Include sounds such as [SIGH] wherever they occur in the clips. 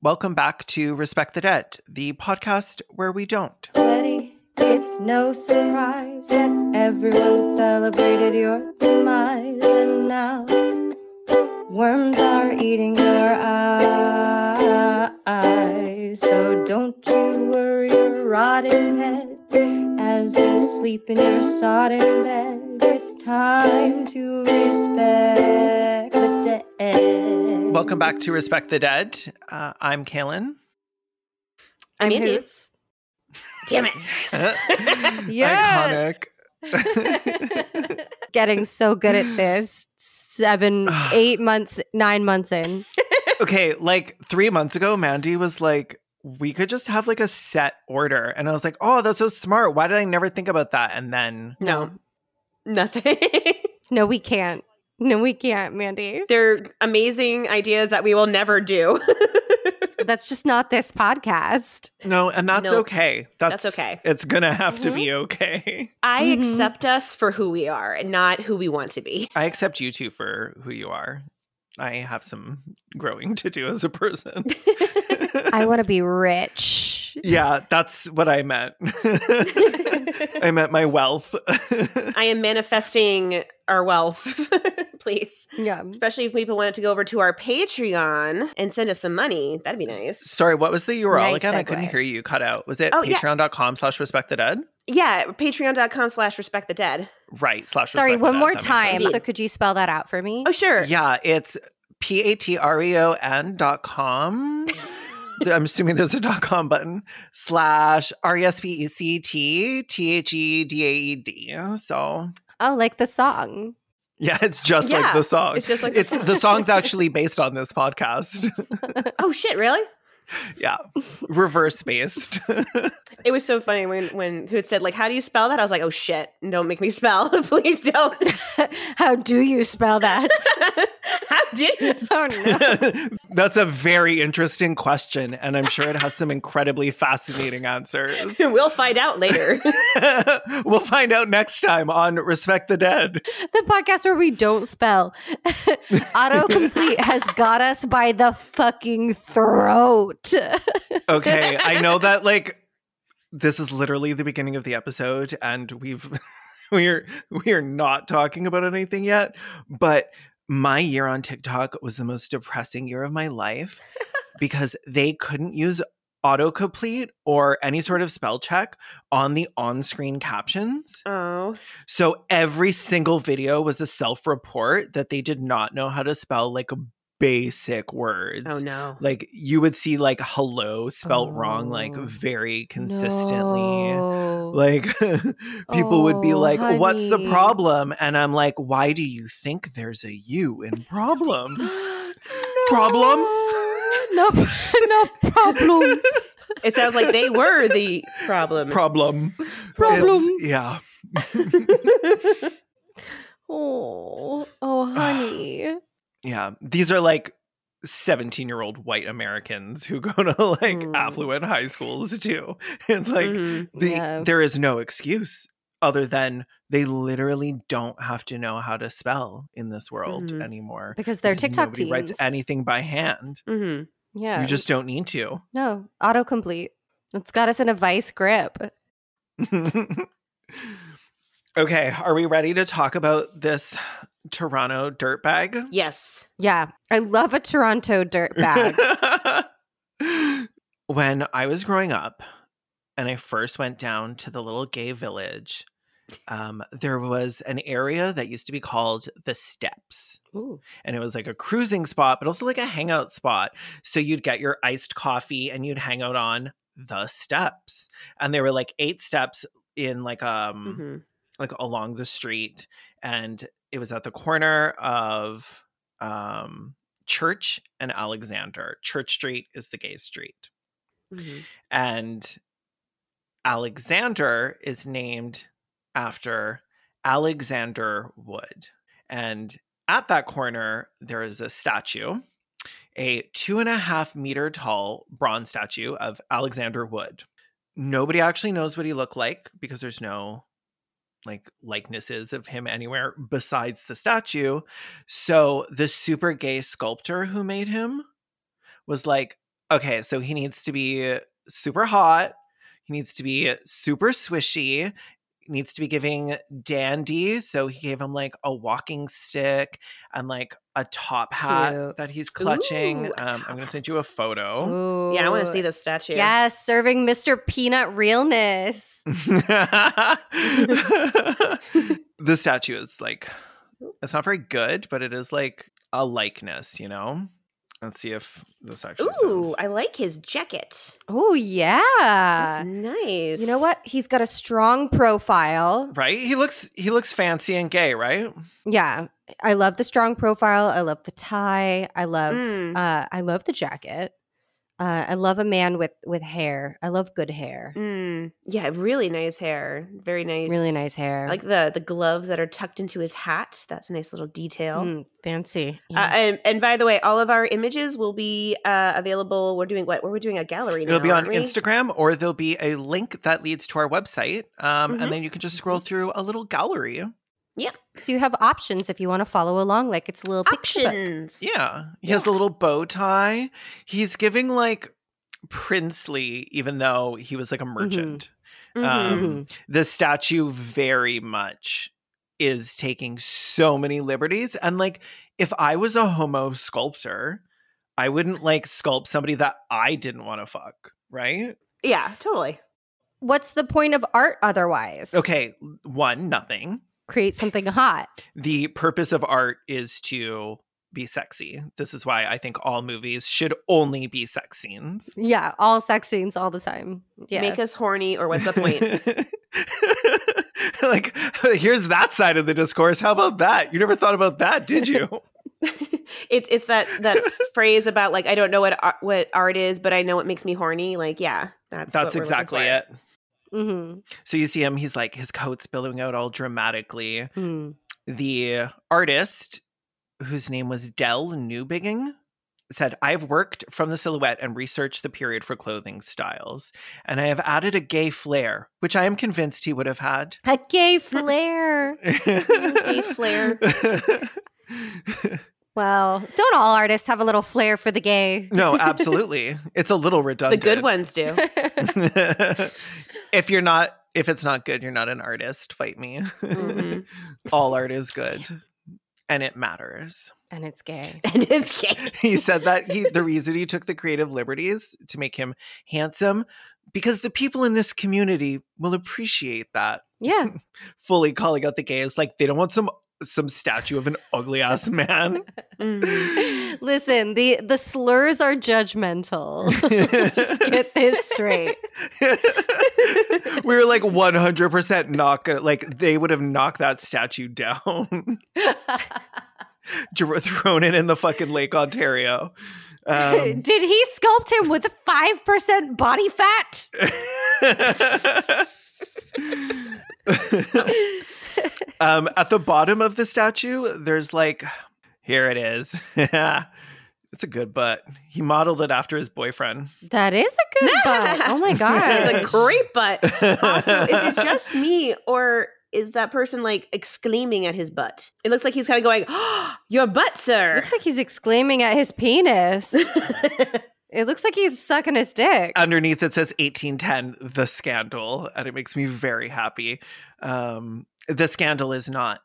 Welcome back to Respect the Dead, the podcast where we don't. Sweaty, it's no surprise that everyone celebrated your demise, and now worms are eating your eyes. So don't you worry your rotting head as you sleep in your sodden bed. It's time to respect the dead. Welcome back to Respect the Dead. Uh, I'm Caelan. I'm I'm Hoots. [LAUGHS] Damn it. [LAUGHS] Yes. Iconic. [LAUGHS] Getting so good at this. Seven, [SIGHS] eight months, nine months in. okay, like three months ago, Mandy was like, we could just have like a set order. And I was like, oh, that's so smart. Why did I never think about that? And then No, nothing. No, we can't. No, we can't, Mandy. They're amazing ideas that we will never do. [LAUGHS] That's just not this podcast. no, and that's Nope. okay. That's, That's okay. It's gonna have to be okay. I Mhm. accept us for who we are and not who we want to be. I accept you two for who you are. I have some growing to do as a person. [LAUGHS] I want to be rich. yeah, that's what I meant. [LAUGHS] I meant my wealth. I am manifesting our wealth, [LAUGHS] please. Yeah. Especially if people wanted to go over to our Patreon and send us some money. That'd be nice. Sorry, what was the URL Nice again? I couldn't hear you. You Cut out. Was it Oh, yeah. patreon.com slash respect the dead? Yeah, patreon.com slash respect the dead. Right, slash Sorry, Respect one Dead. more That makes time. So could you spell that out for me? Oh, sure. Yeah, it's P A T R E O N dot com. [LAUGHS] I'm assuming there's a dot com button slash R E S P E C T T H E D A E D. So Oh, like the song. Yeah, it's just like the song. it's just like the it's song. the song's actually based on this podcast. [LAUGHS] Oh, shit, really? Yeah, reverse based. [LAUGHS] It was so funny when when who had said like, "How do you spell that?" I was like, "Oh shit! Don't make me [LAUGHS] spell, please don't." [LAUGHS] How do you spell that? How did you spell? oh, no. That's a very interesting question, and I'm sure it has some incredibly fascinating answers. we'll find out later. we'll find out next time on Respect the Dead. the podcast where we don't spell. Autocomplete has got us by the fucking throat. [LAUGHS] Okay, I know that like this is literally the beginning of the episode and we've [LAUGHS] we're we're not talking about anything yet, but my year on TikTok was the most depressing year of my life [LAUGHS] because they couldn't use autocomplete or any sort of spell check on the on-screen captions. oh, So every single video was a self-report that they did not know how to spell like basic oh, words. oh no! Like you would see like hello spelt wrong like Oh, very consistently. No. Like [LAUGHS] people would be Oh, like, "What's the problem?" And I'm like, "Why do you think there's a U in problem?" No. [GASPS] Problem? No, [LAUGHS] [LAUGHS] no problem. It sounds like they were the problem. problem. Problem. It's- yeah. Oh, oh, honey. [SIGHS] Yeah. These are like 17 year old white Americans who go to [LAUGHS] like Mm. affluent high schools too. [LAUGHS] It's like Mhm. the, Yeah. there is no excuse other than they literally don't have to know how to spell in this world Mhm. anymore. Because they're TikTok nobody teens. writes anything by hand. Mhm. Yeah. You just don't need to. no autocomplete. It's got us in a vice grip. [LAUGHS] okay, are we ready to talk about this Toronto dirtbag? Yes. Yeah, I love a Toronto dirt bag. [LAUGHS] when I was growing up and I first went down to the little gay village, um, there was an area that used to be called the Steps. Ooh. And it was like a cruising spot, but also like a hangout spot. So you'd get your iced coffee and you'd hang out on the steps. And there were like eight steps in like um Mhm. like along the street and it was at the corner of um church and alexander. Church street is the gay street. Mhm. and alexander is named after alexander wood. And at that corner there is a statue a two and a half meter tall bronze statue of alexander wood. Nobody actually knows what he looked like because there's no like likenesses of him anywhere besides the statue. So the super gay sculptor who made him was like, Okay, so he needs to be super hot. He needs to be super swishy. He needs to be giving dandy. So he gave him like a walking stick and like a top hat Cute. that he's clutching. Ooh, um, I'm going to send you a photo. Yeah, I want to see the statue. Yes, serving Mr. Peanut realness. [LAUGHS] the statue is like, [LAUGHS] it's not very good, but it is like a likeness, you know? Let's see if this actually Ooh, sounds. I like his jacket. Oh yeah, That's yeah. nice. You know what? He's got a strong profile. Right? He looks he looks fancy and gay, right? Yeah. I love the strong profile. I love the tie. I love Mm. uh I love the jacket. Uh I love a man with with hair. I love good hair. Mm, yeah, really nice hair. Very nice. Really nice hair. I like the the gloves that are tucked into his hat. That's a nice little detail. Mm, fancy. Uh, and, and by the way, all of our images will be uh, available. We're doing what? We're doing a gallery. It'll now, be on aren't we? Instagram or there'll be a link that leads to our website. Um, Mhm. And then you can just scroll through a little gallery. So you have options if you want to follow along like it's a little picture book. Options. Yeah. He has a little bow tie. He's giving like princely, even though he was like a merchant. Mhm. Um, the statue very much is taking so many liberties. And like, if I was a homo sculptor, I wouldn't like sculpt somebody that I didn't want to fuck, right? yeah, totally. What's the point of art otherwise? Okay, one, nothing. Create something hot. The purpose of art is to be sexy. This is why I think all movies should only be sex scenes. Yeah, all sex scenes all the time. Yeah. Make us horny, or what's the point? [LAUGHS] like, here's that side of the discourse. How about that? You never thought about that, did you? [LAUGHS] it's it's that that [LAUGHS] phrase about like I don't know what uh, what art is, but I know it makes me horny. Like, yeah, that's what That's we're exactly for. it. Mhm. So you see him, he's like, his coat's billowing out all dramatically. Mm. The artist, whose name was Del Newbigging, said, I've worked from the silhouette and researched the period for clothing styles, and I have added a gay flair, which I am convinced he would have had. A gay [LAUGHS] flair. [LAUGHS] Gay flair. [LAUGHS] well, don't all artists have a little flair for the gay? no, absolutely. It's a little redundant. The good ones do. If you're not, if it's not good, you're not an artist. Fight me. Mhm. [LAUGHS] All art is good, and it matters. and it's gay. [LAUGHS] and it's gay. [LAUGHS] He said that he the reason he took the creative liberties to make him handsome because the people in this community will appreciate that. Yeah. Fully calling out the gays like they don't want some some statue of an ugly ass [LAUGHS] man. Mhm. [LAUGHS] Listen, the the slurs are judgmental. [LAUGHS] Just get this straight. we were like 100% not gonna like they would have knocked that statue down thrown it in the fucking lake ontario um, Did he sculpt him with 5% body fat? [LAUGHS] um, at the bottom of the statue there's like here it is [LAUGHS] it's a good butt he modeled it after his boyfriend That is a good [LAUGHS] butt. Oh my god. It's a great butt. Also, is it just me or is that person like exclaiming at his butt? It looks like he's kind of going, oh, [GASPS] "Your butt, sir." Looks like he's exclaiming at his penis. It looks like he's sucking his dick. underneath it says 1810 the scandal and it makes me very happy um the scandal is not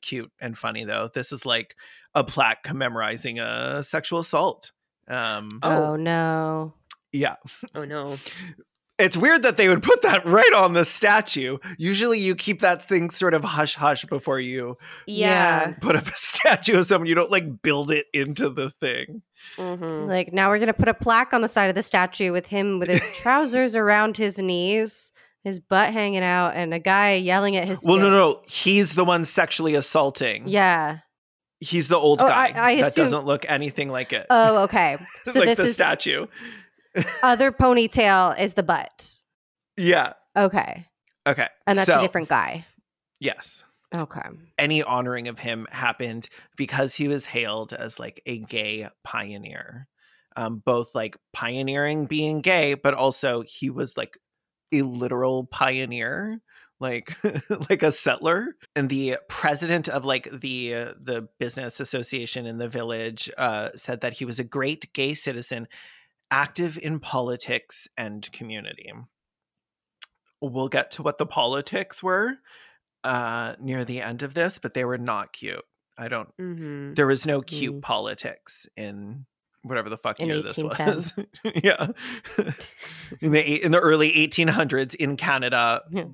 cute and funny though this is like a plaque commemorizing a sexual assault um oh no. yeah oh no. it's weird that they would put that right on the statue usually you keep that thing sort of hush hush before you Yeah. put up a [LAUGHS] statue of someone you don't like build it into the thing Mhm. Like now we're gonna put a plaque on the side of the statue with him with his [LAUGHS] trousers around his knees, his butt hanging out, and a guy yelling at his. well no no he's the one sexually assaulting Yeah. he's the old Oh, guy I- I that assume- doesn't look anything like it. Oh, okay. [LAUGHS] So like this the is statue. [LAUGHS] other ponytail is the butt. Yeah. Okay, Okay. and that's So, a different guy. Yes. Okay. Any honoring of him happened because he was hailed as like a gay pioneer. Um, both like pioneering being gay, but also he was like a literal pioneer, like [LAUGHS] like a settler. And the president of like the uh, the business association in the village uh, said that he was a great gay citizen active in politics and community. We'll get to what the politics were uh, near the end of this, but they were not cute. I don't. Mm-hmm. There was no cute Mm. politics in whatever the fuck In year this was. [LAUGHS] yeah, in the in the early 1800s in Canada Yeah.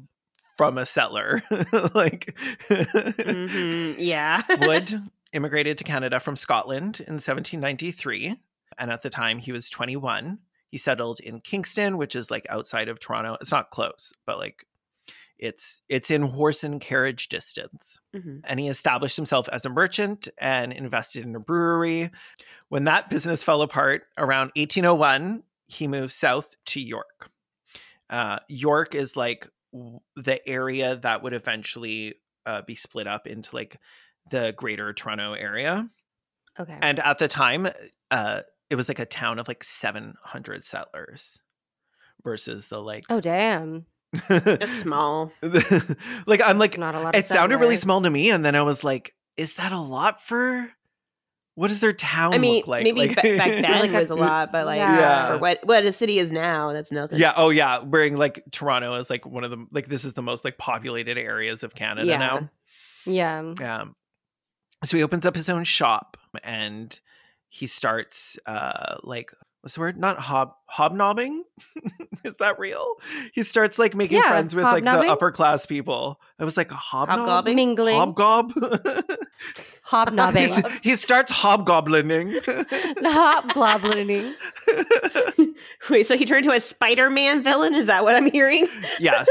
from a settler, [LAUGHS] like. Mhm, [LAUGHS] Yeah. Wood immigrated to Canada from Scotland in 1793. And at the time, he was 21. He settled in Kingston, which is like outside of Toronto. It's not close, but like it's it's in horse and carriage distance. Mhm. And he established himself as a merchant and invested in a brewery. When that business fell apart around 1801, he moved south to York. Uh, York is like the area that would eventually uh, be split up into like the greater Toronto area. Okay. And at the time, uh, it was like a town of like 700 settlers versus the like. oh damn. it's small. [LAUGHS] like, I'm like, It's not a lot. It sounded really small to me. And then I was like, is that a lot for. What does their town I mean, look like? maybe like, ba- back [LAUGHS] then Like it was a lot, but like Yeah. for what what a city is now, that's nothing. Yeah. Oh, yeah. Wearing like Toronto is like one of the like this is the most like populated areas of Canada Yeah. now. Yeah. Um, so he opens up his own shop and he starts uh like what's the word? Not hob hobnobbing. [LAUGHS] is that real? He starts like making Yeah, friends with like the upper class people. I was like hobnob. Hobgobbing? Mingling. Hobgob. [LAUGHS] Hobnobbing. He's- he starts hobgoblining. [LAUGHS] Hobgoblining. Wait, so he turned into a Spider-Man villain? Is that what I'm hearing? yes.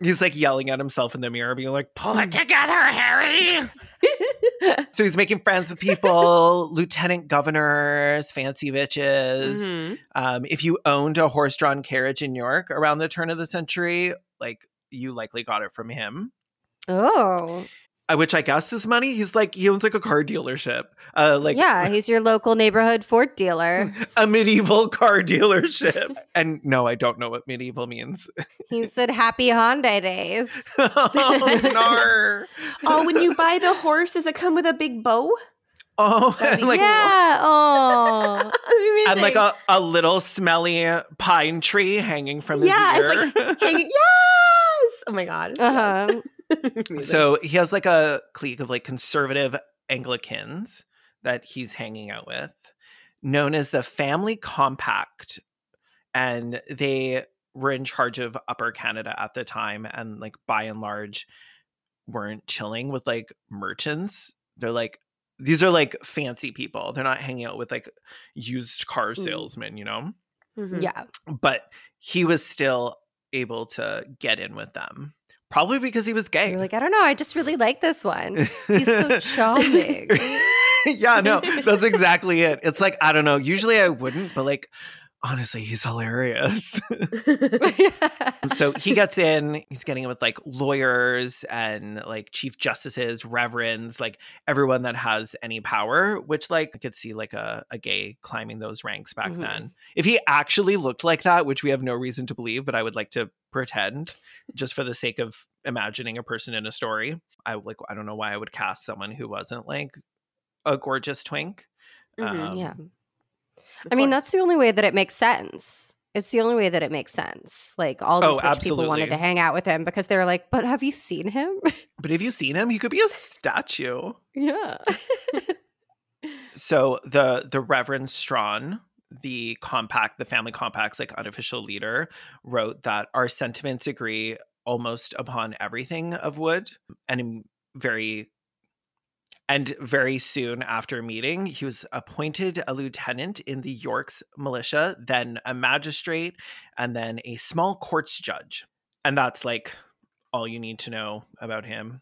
He's like yelling at himself in the mirror, being like, pull it hmm. together, Harry. [LAUGHS] so he's making friends with people, lieutenant governors, fancy bitches. Mhm. Um, if you owned a horse drawn carriage in York around the turn of the century, like you likely got it from him. Oh. Uh, which I guess is money. He's like he owns like a car dealership, uh, like yeah, he's your local neighborhood Ford dealer. [LAUGHS] a medieval car dealership. [LAUGHS] and no, I don't know what medieval means. He [LAUGHS] said happy Hyundai days. oh no! Oh, when you buy the horse, does it come with a big bow? Oh, and like yeah. Oh. And like a, a little smelly pine tree hanging from his Yeah, ear. it's like hanging. Yes. Oh my god. Uh-huh. Yes. [LAUGHS] Amazing. So he has like a clique of like conservative Anglicans that he's hanging out with, known as the Family Compact. And they were in charge of Upper Canada at the time, and like by and large, weren't chilling with like merchants. They're like, these are like fancy people. They're not hanging out with like used car Mm. salesmen, you know? Mhm. Yeah. But he was still able to get in with them. Probably because he was gay. You're like, I don't know. I just really like this one. He's so [LAUGHS] charming. [LAUGHS] yeah, no, that's exactly it. It's like, I don't know. Usually I wouldn't, but like, honestly, he's hilarious. [LAUGHS] [LAUGHS] so he gets in, he's getting in with like lawyers and like chief justices, reverends, like everyone that has any power, which like I could see like a, a gay climbing those ranks back Mhm. then. If he actually looked like that, which we have no reason to believe, but I would like to pretend just for the sake of imagining a person in a story. I like I don't know why I would cast someone who wasn't like a gorgeous twink. Mhm. Um, yeah. I mean, course. that's the only way that it makes sense. It's the only way that it makes sense. Like all these Oh, rich people wanted to hang out with him because they were like, "But have you seen him?" [LAUGHS] But have you seen him? He could be a statue. yeah. [LAUGHS] So the the Reverend Strachan, the compact, the family compact's like unofficial leader, wrote that our sentiments agree almost upon everything of Wood, and very and very soon after meeting, he was appointed a lieutenant in the York's militia, then a magistrate, and then a small courts judge. And that's like all you need to know about him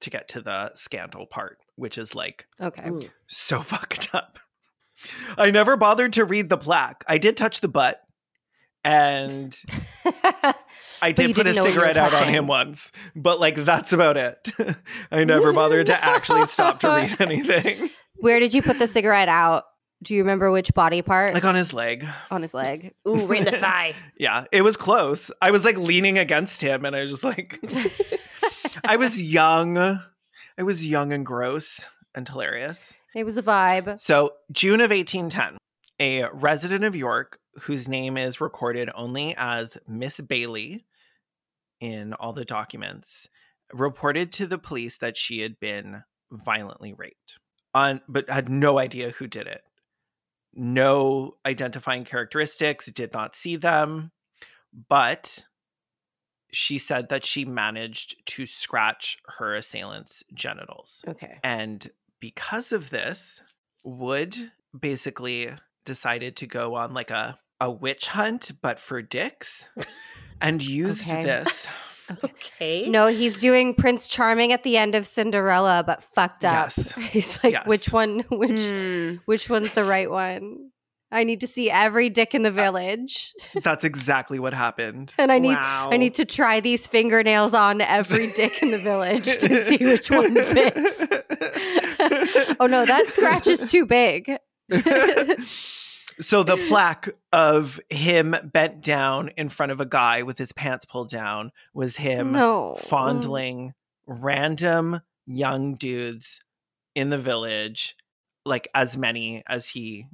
to get to the scandal part, which is like Okay. So [LAUGHS] fucked up. I never bothered to read the plaque. I did touch the butt, and I [LAUGHS] did put a didn't know what you were cigarette out on him once. But like that's about it. [LAUGHS] I never bothered to actually stop to read [LAUGHS] anything. Where did you put the cigarette out? Do you remember which body part Like on his leg. on his leg? Ooh, right in the thigh. Yeah, it was close. I was like leaning against him, and I was just like, I was young. I was young and gross and hilarious. It was a vibe. So, June of 1810, a resident of York whose name is recorded only as Miss Bailey in all the documents reported to the police that she had been violently raped on but had no idea who did it no identifying characteristics did not see them but she said that she managed to scratch her assailant's genitals Okay. and because of this, Wood basically decided to go on like a, a witch hunt, but for dicks, [LAUGHS] and used Okay. this. [LAUGHS] [LAUGHS] Okay. No, he's doing Prince Charming at the end of Cinderella, but fucked up. Yes. He's like, Yes. which one? Which Hmm. which one's the right one? I need to see every dick in the village, That's exactly what happened. and I need wow. I need to try these fingernails on every dick in the village to see which one fits. oh no, that scratch is too big. So the [LAUGHS] plaque of him bent down in front of a guy with his pants pulled down was him no. fondling random young dudes in the village, like as many as he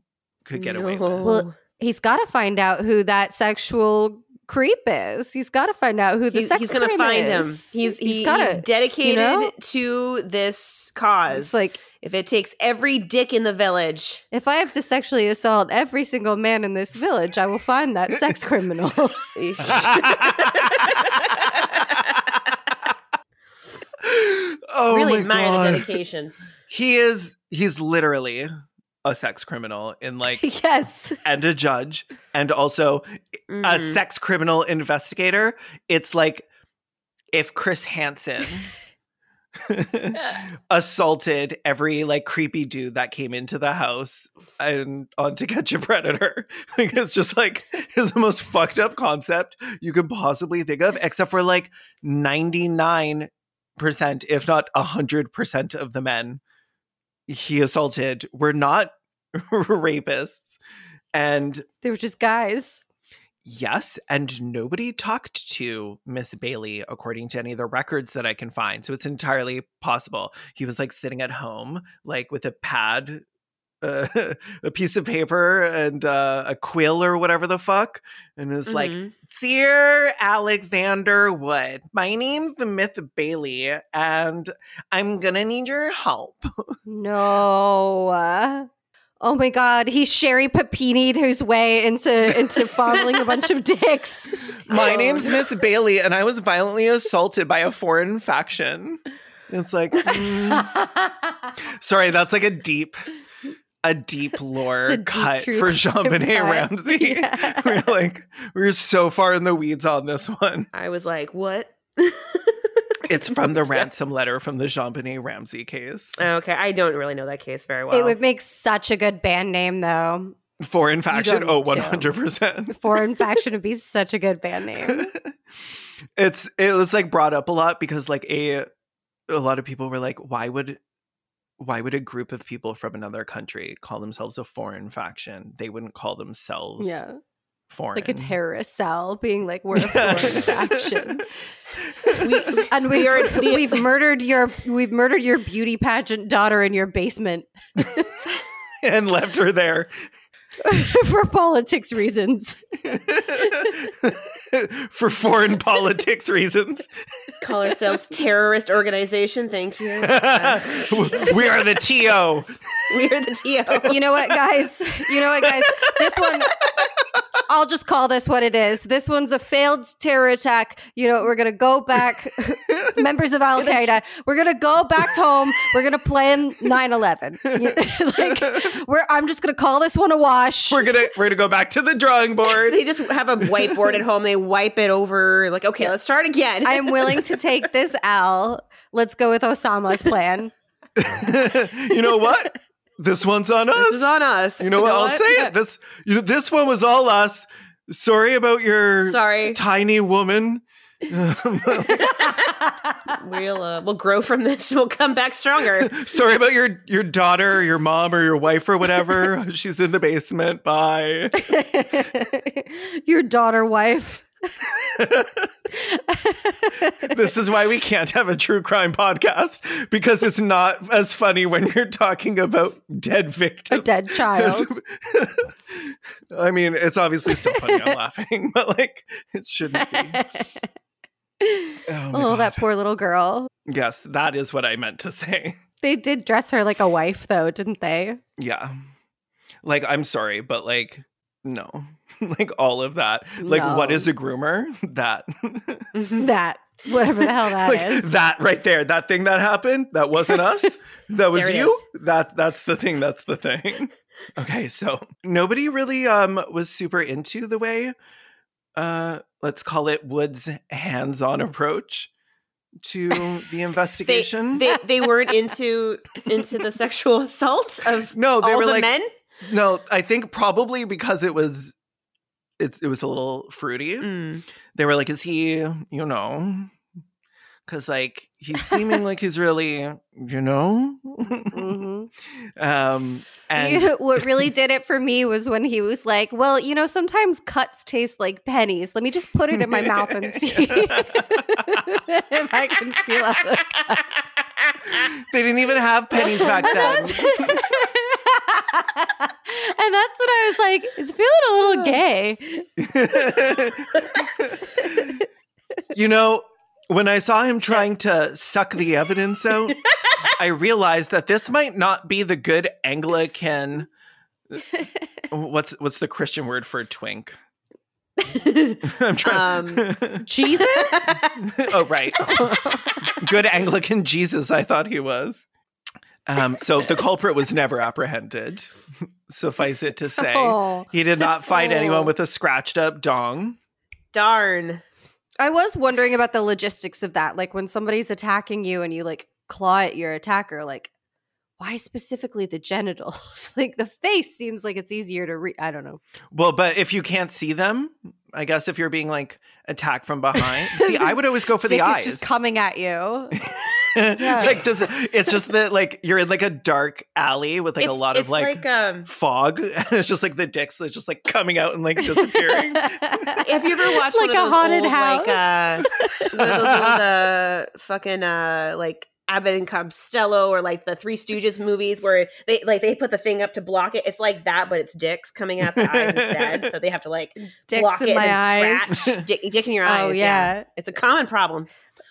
could get away with. Well, He's got to find out who that sexual creep is. He's got to find out who the He's, sex he's gonna crime find him. He's he, gotta- he's dedicated know? to this cause. It's like if it takes every dick in the village, if I have to sexually assault every single man in this village, I will find that sex [LAUGHS] criminal. [LAUGHS] oh really my admire God. the dedication. He is he's literally a sex criminal in [LAUGHS] like yes. and a judge and also a Mhm. sex criminal investigator. It's like if Chris Hansen [LAUGHS] [LAUGHS] assaulted every like creepy dude that came into the house and on to catch a predator. Like it's just like it's the most fucked up concept you can possibly think of, except for like 99%, if not 100% of the men he assaulted were not [LAUGHS] rapists. And They were just guys. Yes, and nobody talked to Miss Bailey according to any of the records that I can find. So it's entirely possible. He was like sitting at home, like with a pad, uh, [LAUGHS] a piece of paper, and uh, a quill or whatever the fuck, and was like, Mhm. Dear Alexander Wood, my name's Miss Bailey, and I'm gonna need your help. [LAUGHS] No. Oh my god, he's Sherri Papini'd his way into into [LAUGHS] fondling a bunch of dicks. My Oh, name's. Miss Bailey, and I was violently assaulted by a foreign faction. It's like, [LAUGHS] mm. sorry, that's like a deep, a deep lore a deep cut for JonBenét. Ramsey. Yeah. [LAUGHS] We're like, we're so far in the weeds on this one. I was like, what? It's from the [LAUGHS] ransom letter from the JonBenét Ramsey case. Okay, I don't really know that case very well. It would make such a good band name though. Foreign faction, don't oh, need to. 100%. Foreign Faction would be such a good band name. [LAUGHS] it's it was like brought up a lot because like a a lot of people were like why would why would a group of people from another country call themselves a foreign faction they wouldn't call themselves Yeah. Foreign Like a terrorist cell being like, we're a foreign [LAUGHS] faction. We- and we are [LAUGHS] we've murdered your we've murdered your beauty pageant daughter in your basement [LAUGHS] and left her there for politics reasons. for foreign politics reasons call ourselves terrorist organization. Thank you. we are the to we are the TO. You know what, guys? You know what, guys? This one, I'll just call this what it is. This one's a failed terror attack. You know, we're gonna go back, [LAUGHS] [LAUGHS] members of Al Qaeda. We're gonna go back home. We're gonna plan 9-11. [LAUGHS] like, we're. I'm just gonna call this one a wash. we're gonna we're gonna go back to the drawing board They just have a whiteboard at home. They wipe it over. Like, okay, let's start again. I am willing to take this L. Let's go with Osama's plan. you know what this one's on us This is on us. You know what? I'll say it. This you know, this one was all us. Sorry about your Sorry, tiny woman. [LAUGHS] we'll uh, we'll grow from this. We'll come back stronger. [LAUGHS] Sorry about your your daughter, your mom, or your wife, or whatever. [LAUGHS] She's in the basement. Bye. Your daughter wife. [LAUGHS] this is why we can't have a true crime podcast because it's not as funny when you're talking about dead victims. A dead child. [LAUGHS] I mean, it's obviously still funny. I'm laughing, but like, it shouldn't be. [LAUGHS] Oh, Oh, that poor little girl. Yes, that is what I meant to say. They did dress her like a wife, though, didn't they? Yeah. Like, I'm sorry, but like, no. [LAUGHS] like, all of that. Like, what No. is a groomer? [LAUGHS] That. [LAUGHS] That, whatever the hell that is. like, that right there. That thing that happened, that wasn't us. That was There it you. That that's the thing. That's the thing. Okay, so nobody really um was super into the way uh let's call it Wood's hands-on approach to the they, investigation. they they weren't into into the sexual assault of no, they all were the like men. no, I think probably because it was it's it was a little fruity. Mm. They were like, is he, you know, because like he's seeming like he's really, you know, hmm [LAUGHS] um, and You- what really did it for me was when he was like, "Well, you know, sometimes cuts taste like pennies. Let me just put it in my mouth and see [LAUGHS] [LAUGHS] if I can feel it." They didn't even have pennies back then. [LAUGHS] and that's when I was like, "It's feeling a little gay." [LAUGHS] you know, when I saw him trying to suck the evidence out, I realized that this might not be the good Anglican. [LAUGHS] What's what's the Christian word for a twink? [LAUGHS] I'm trying. Um, [LAUGHS] Jesus. [LAUGHS] oh right, good Anglican Jesus. I thought he was. Um, so the culprit was never apprehended. Suffice it to say, Oh. he did not find Oh. anyone with a scratched up dong. Darn. I was wondering about the logistics of that. Like when somebody's attacking you and you like claw at your attacker, like why specifically the genitals? [LAUGHS] like the face seems like it's easier to read. I don't know. Well, but if you can't see them, I guess if you're being like attacked from behind, see, I would always go for the Dick is eyes. just coming at you. Yeah. [LAUGHS] like just it's just that like you're in like a dark alley with like a lot of it's like, um fog, [LAUGHS] and it's just like the dicks that's just like coming out and like disappearing. Have you ever watched like one a of those haunted old, house? like uh, one of those old uh, fucking uh, like Abbott and Costello or like the Three Stooges movies where they like they put the thing up to block it? It's like that, but it's dicks coming out the eyes instead. So they have to like Dicks block in it my and eyes. scratch [LAUGHS] dick, dick in your eyes. Oh yeah, it's a common problem.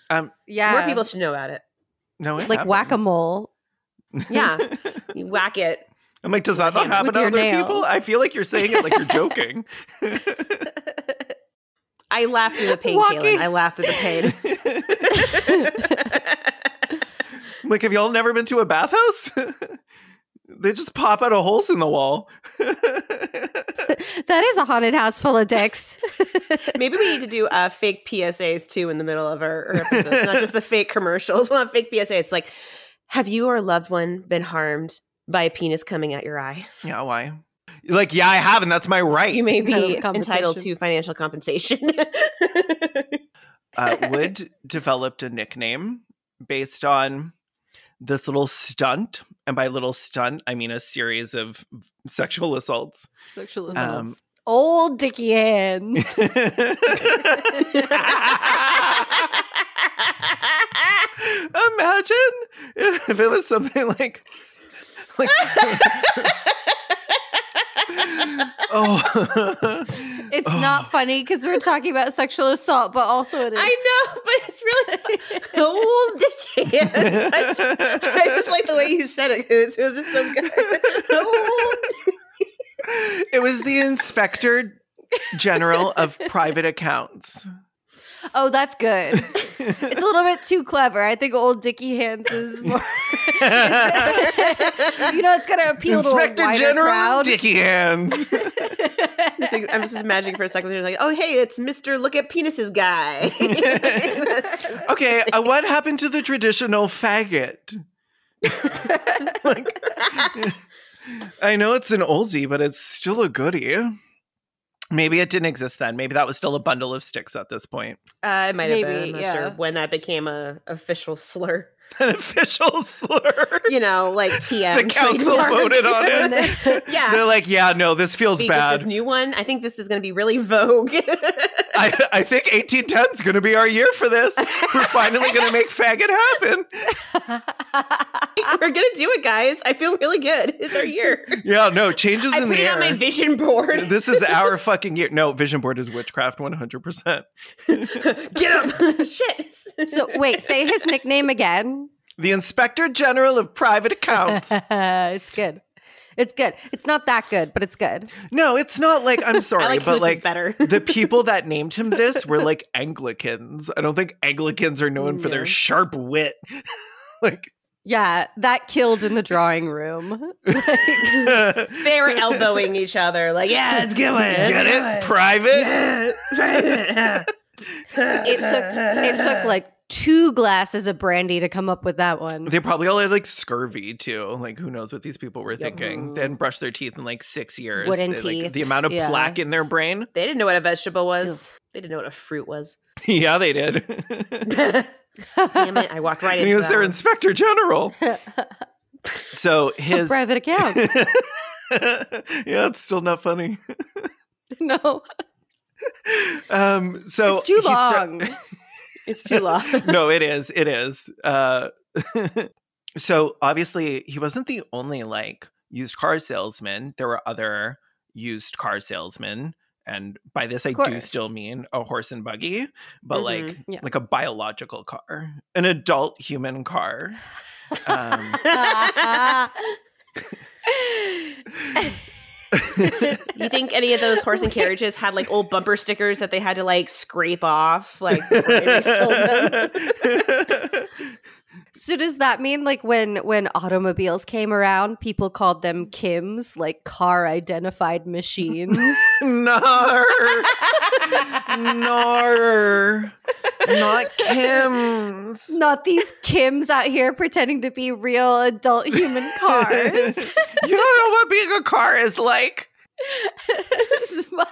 um, yeah. More people should know about it. no, it like whack a mole. [LAUGHS] Yeah. You whack it. I'm like, does that not happen to your other people? I feel like you're saying it like you're joking. [LAUGHS] I laugh through the pain, Walking- Caelan. I laugh through the pain. Like, have y'all never been to a bathhouse? [LAUGHS] they just pop out of holes in the wall. [LAUGHS] that is a haunted house full of dicks. [LAUGHS] Maybe we need to do uh, fake PSAs too in the middle of our, our episodes, not just the fake commercials. We'll have fake PSAs. Like, have you or a loved one been harmed by a penis coming out your eye? yeah, why? Like, yeah, I have, and that's my right. You may be entitled to financial compensation. uh, Wood developed a nickname based on this little stunt. And by little stunt, I mean a series of sexual assaults. Sexual Um, assaults. Old dicky hands. [LAUGHS] Imagine if, if it was something like, like [LAUGHS] [LAUGHS] oh, It's Oh. not funny because we're talking about sexual assault, but also it is. I know, but it's really fun. old dick hands. I just, I just like the way you said it. It was, it was just so good. It was the inspector general of private accounts. Oh, that's good. [LAUGHS] It's a little bit too clever. I think old dicky hands is [LAUGHS] more. [LAUGHS] you know, it's gonna appeal Inspector to a wider General crowd. Dicky Hands. Just like- I'm just imagining for a second. They're like, "Oh, hey, it's Mister Look at Penises guy." okay, uh, what happened to the traditional faggot? like, I know it's an oldie, but it's still a goodie. Maybe it didn't exist then. Maybe that was still a bundle of sticks at this point. Uh, it might have been. Maybe, I'm yeah. sure when that became a official slur. [LAUGHS] An official slur. You know, like [LAUGHS] TM. the council trademark. voted on it. [LAUGHS] yeah. They're like, yeah, no, this feels We bad. this new one. I think this is going to be really vogue. I, I think 1810 is going to be our year for this. We're finally going to make faggot happen. We're gonna do it, guys. I feel really good. It's our year. Yeah, no, changes I in put the it air. on my vision board. this is our fucking year. No, vision board is witchcraft 100%. Get him. [LAUGHS] Shit. so wait, say his nickname again. The Inspector General of Private Accounts. [LAUGHS] it's good. It's good. It's not that good, but it's good. No, it's not like I'm [LAUGHS] sorry, like but like better. [LAUGHS] the people that [LAUGHS] named him this were like Anglicans. I don't think Anglicans are known for their sharp wit. like Yeah, that killed in the drawing room. Like, they were elbowing each other, like, yeah, let's get one. let's get it? Private? Yeah, private. it took it took like two glasses of brandy to come up with that one. They probably all had like scurvy too. Like who knows what these people were thinking? Mm. They hadn't brushed their teeth in like six years. Wooden They- like, teeth, the amount of yeah. plaque in their brain. They didn't know what a vegetable was. Ugh. They didn't know what a fruit was. [LAUGHS] [LAUGHS] yeah, they did. Damn it! I walked right and into he was that their one. inspector general. [LAUGHS] So his private account. yeah, it's still not funny. no, Um, so it's too he sta- long. It's too long. no, it is. It is. Uh, so obviously, he wasn't the only like used car salesman. There were other used car salesmen, and by this I do still mean a horse and buggy, but Mhm. like Yeah. like a biological car, an adult human car. Um, you think any of those horse and [LAUGHS] carriages had like old bumper stickers that they had to like scrape off, like [LAUGHS] before they sold them? so does that mean like when when automobiles came around, people called them Kims, like car identified machines? [LAUGHS] Nar, nar, not Kim's. Not these Kims out here pretending to be real adult human [LAUGHS] cars. you don't know what being a car is like. This is my-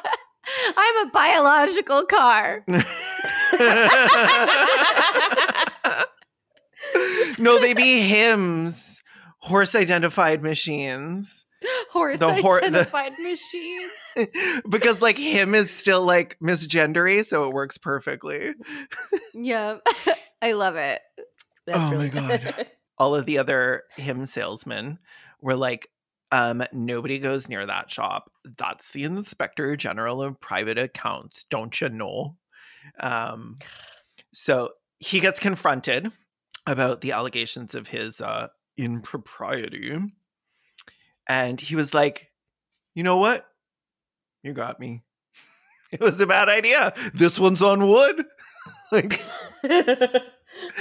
I'm a biological car. [LAUGHS] no, they be hymns, horse identified machines. [LAUGHS] Horse The hor- the- identified machines. [LAUGHS] because like him is still like misgendery, so it works perfectly. Yeah. [LAUGHS] I love it. That's Oh my really God. All of the other hymn salesmen were like, um, nobody goes near that shop. That's the inspector general of private accounts, don't you know? Um, so he gets confronted about the allegations of his uh impropriety. And he was like, you know what? You got me. [LAUGHS] It was a bad idea. This one's on wood. [LAUGHS] like [LAUGHS]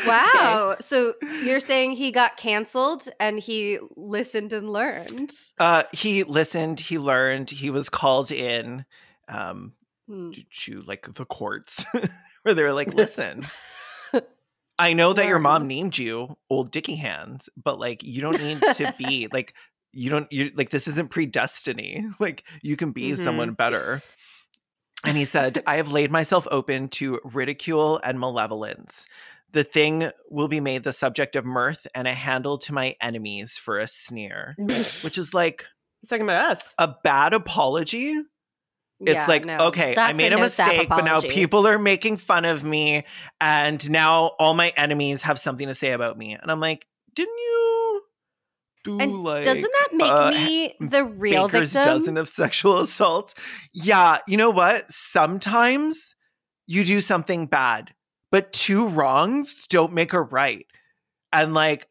Wow. So you're saying he got canceled and he listened and learned. uh he listened, he learned, he was called in um Hmm. to like the courts where they were like, listen. I know that your mom named you old dicky hands, but like you don't need to be [LAUGHS] like you don't you like this isn't predestiny. [LAUGHS] Like you can be Mhm. someone better. And he said, I have laid myself open to ridicule and malevolence. The thing will be made the subject of mirth and a handle to my enemies for a sneer. [LAUGHS] Which is like He's talking about us. a bad apology. It's Yeah, like, no. okay, I made a, no sap mistake, but now people are making fun of me, and now all my enemies have something to say about me. And I'm like, didn't you do And like doesn't that make uh, me [LAUGHS] the real Baker's victim? dozen of sexual assault? Yeah, you know what? Sometimes you do something bad, but two wrongs don't make a right. And like,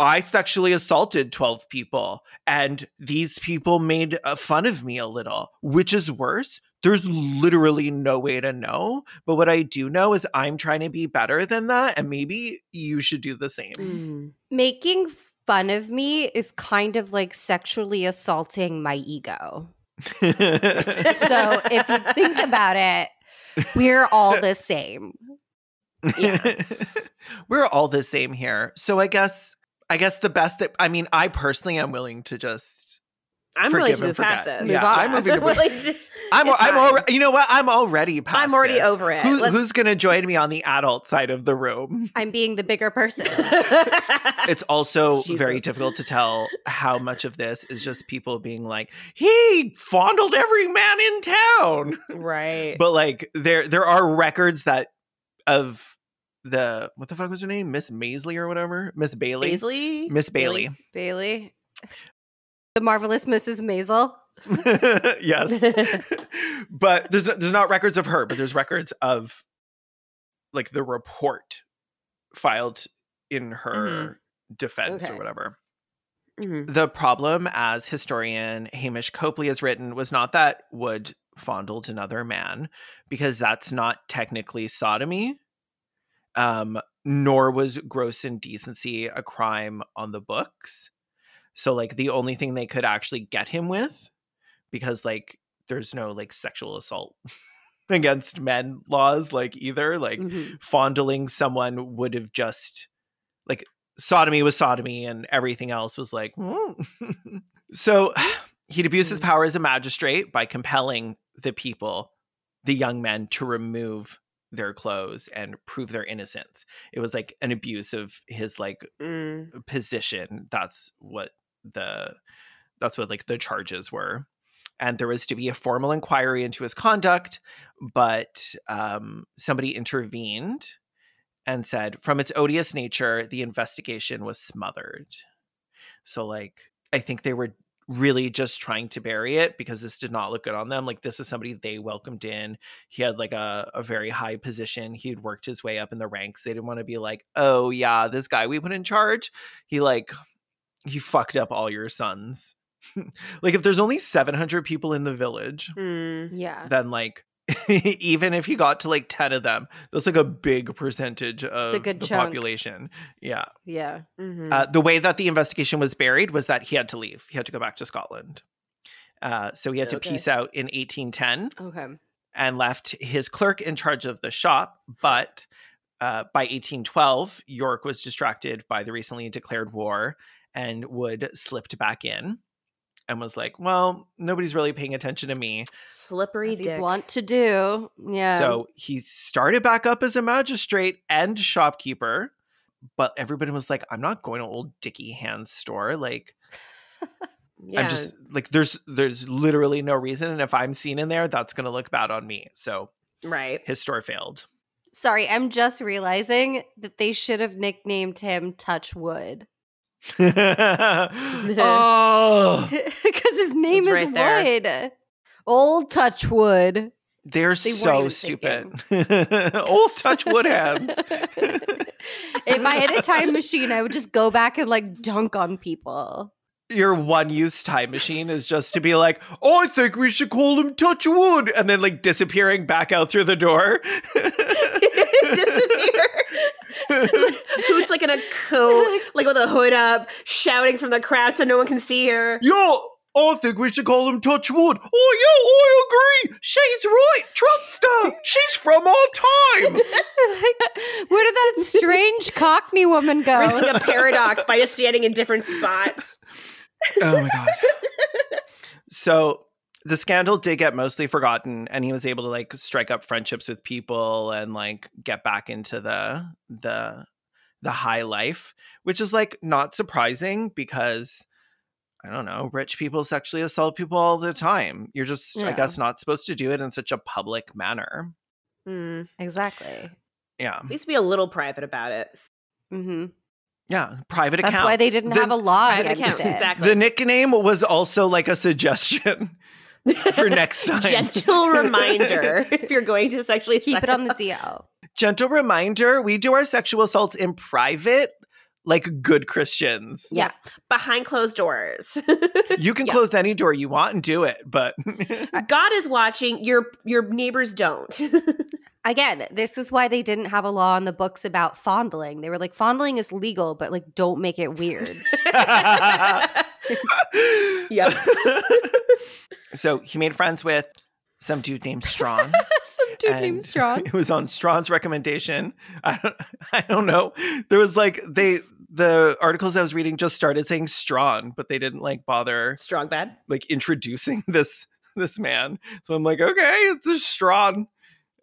I sexually assaulted 12 people, and these people made uh, fun of me a little. Which is worse? There's literally no way to know. But what I do know is I'm trying to be better than that, and maybe you should do the same. Mm. Making fun of me is kind of like sexually assaulting my ego. [LAUGHS] So if you think about it, we're all the same. [LAUGHS] We're all the same here. So I guess I guess the best that I mean, I personally am willing to just I'm willing Forgive to and move past forget. this. Yeah, Move on. I'm moving [LAUGHS] to- Willing [LAUGHS] I'm It's I'm fine. already you know what? I'm already past I'm already this. over it. Who, who's gonna join me on the adult side of the room? I'm being the bigger person. [LAUGHS] It's also Jesus. very difficult to tell how much of this is just people being like, he fondled every man in town. right. But like there there are records that of the what the fuck was her name? Miss Maisley or whatever? Miss Bailey. Paisley? Miss Bailey. Bailey. The marvelous Mrs. Maisel. [LAUGHS] yes. [LAUGHS] but there's there's not records of her, but there's records of like the report filed in mm-hmm. her defense Okay. or whatever. Mm-hmm. The problem, as historian Hamish Copley has written, was not that Wood fondled another man, because that's not technically sodomy, um, nor was gross indecency a crime on the books. So, like, the only thing they could actually get him with, because, like, there's no, like, sexual assault [LAUGHS] against men laws, like, either. Like, Mhm. fondling someone would have just like sodomy was sodomy and everything else was like "Hmm." [LAUGHS] so [SIGHS] he'd abuse his Mm. power as a magistrate by compelling the people the young men to remove their clothes and prove their innocence. It was like an abuse of his like Mm. position. That's what the that's what like the charges were. And there was to be a formal inquiry into his conduct but um somebody intervened and said from its odious nature the investigation was smothered. So like i think they were really just trying to bury it because this did not look good on them like this is somebody they welcomed in he had like a, a very high position he had worked his way up in the ranks they didn't want to be like oh yeah this guy we put in charge he like he fucked up all your sons [LAUGHS] like if there's only 700 people in the village Mm. Yeah. then like [LAUGHS] even if he got to like 10 of them that's like a big percentage of the chunk. population yeah Yeah. Mhm. uh, the way that the investigation was buried was that he had to leave he had to go back to scotland uh, so he had to Okay. peace out in 1810 Okay. and left his clerk in charge of the shop. But uh, by 1812, York was distracted by the recently declared war and Wood slipped back in and was like, Well, nobody's really paying attention to me. Slippery As he's dick. want to do. Yeah. So he started back up as a magistrate and shopkeeper. But everybody was like, I'm not going to old Dickie Hand's store. Like, [LAUGHS] yeah. I'm just like, there's there's literally no reason. And if I'm seen in there, that's gonna look bad on me. So right. his store failed. Sorry, I'm just realizing that they should have nicknamed him Touch Wood. [LAUGHS] oh, [LAUGHS] Because his name is right there. Wood. Old Touchwood. they're They so stupid. [LAUGHS] Old touch wood hands. if I had a time machine, I would just go back and like dunk on people. Your one use time machine is just to be like, oh, I think we should call him Touchwood. And then like disappearing back out through the door. Disappear. [LAUGHS] Who's like in a coat, like with a hood up, shouting from the crowd so no one can see her. Yo, I think we should call him Touchwood. Oh, yeah, I agree. She's right. Trust her. She's from our time. [LAUGHS] Where did that strange Cockney woman go? Risking a paradox by just standing in different spots. oh my god. [LAUGHS] So the scandal did get mostly forgotten and he was able to like strike up friendships with people and like get back into the the the high life, which is like not surprising because I don't know, rich people sexually assault people all the time. You're just I guess not supposed to do it in such a public manner. Hmm. exactly. Yeah. At least be a little private about it. mm-hmm Yeah, private account. That's accounts. why they didn't The- have a law Private against accounts, it. exactly. The nickname was also like a suggestion [LAUGHS] for next time. Gentle [LAUGHS] reminder if you're going to sexually Keep it on the DL. gentle reminder we do our sexual assaults in private like good christians Yeah, behind closed doors. [LAUGHS] you can Yeah. close any door you want and do it but God is watching. Your your neighbors don't. [LAUGHS] Again, this is why they didn't have a law in the books about fondling. They were like, fondling is legal, but like, don't make it weird. [LAUGHS] Yep. so he made friends with some dude named strong [LAUGHS] Some dude and [LAUGHS] named Strong. it was on Strachan's recommendation. I don't, I don't know. There was like they the articles I was reading just started saying Strachan, but they didn't like bother Strong bad. like introducing this this man. So I'm like, okay, it's a Strachan.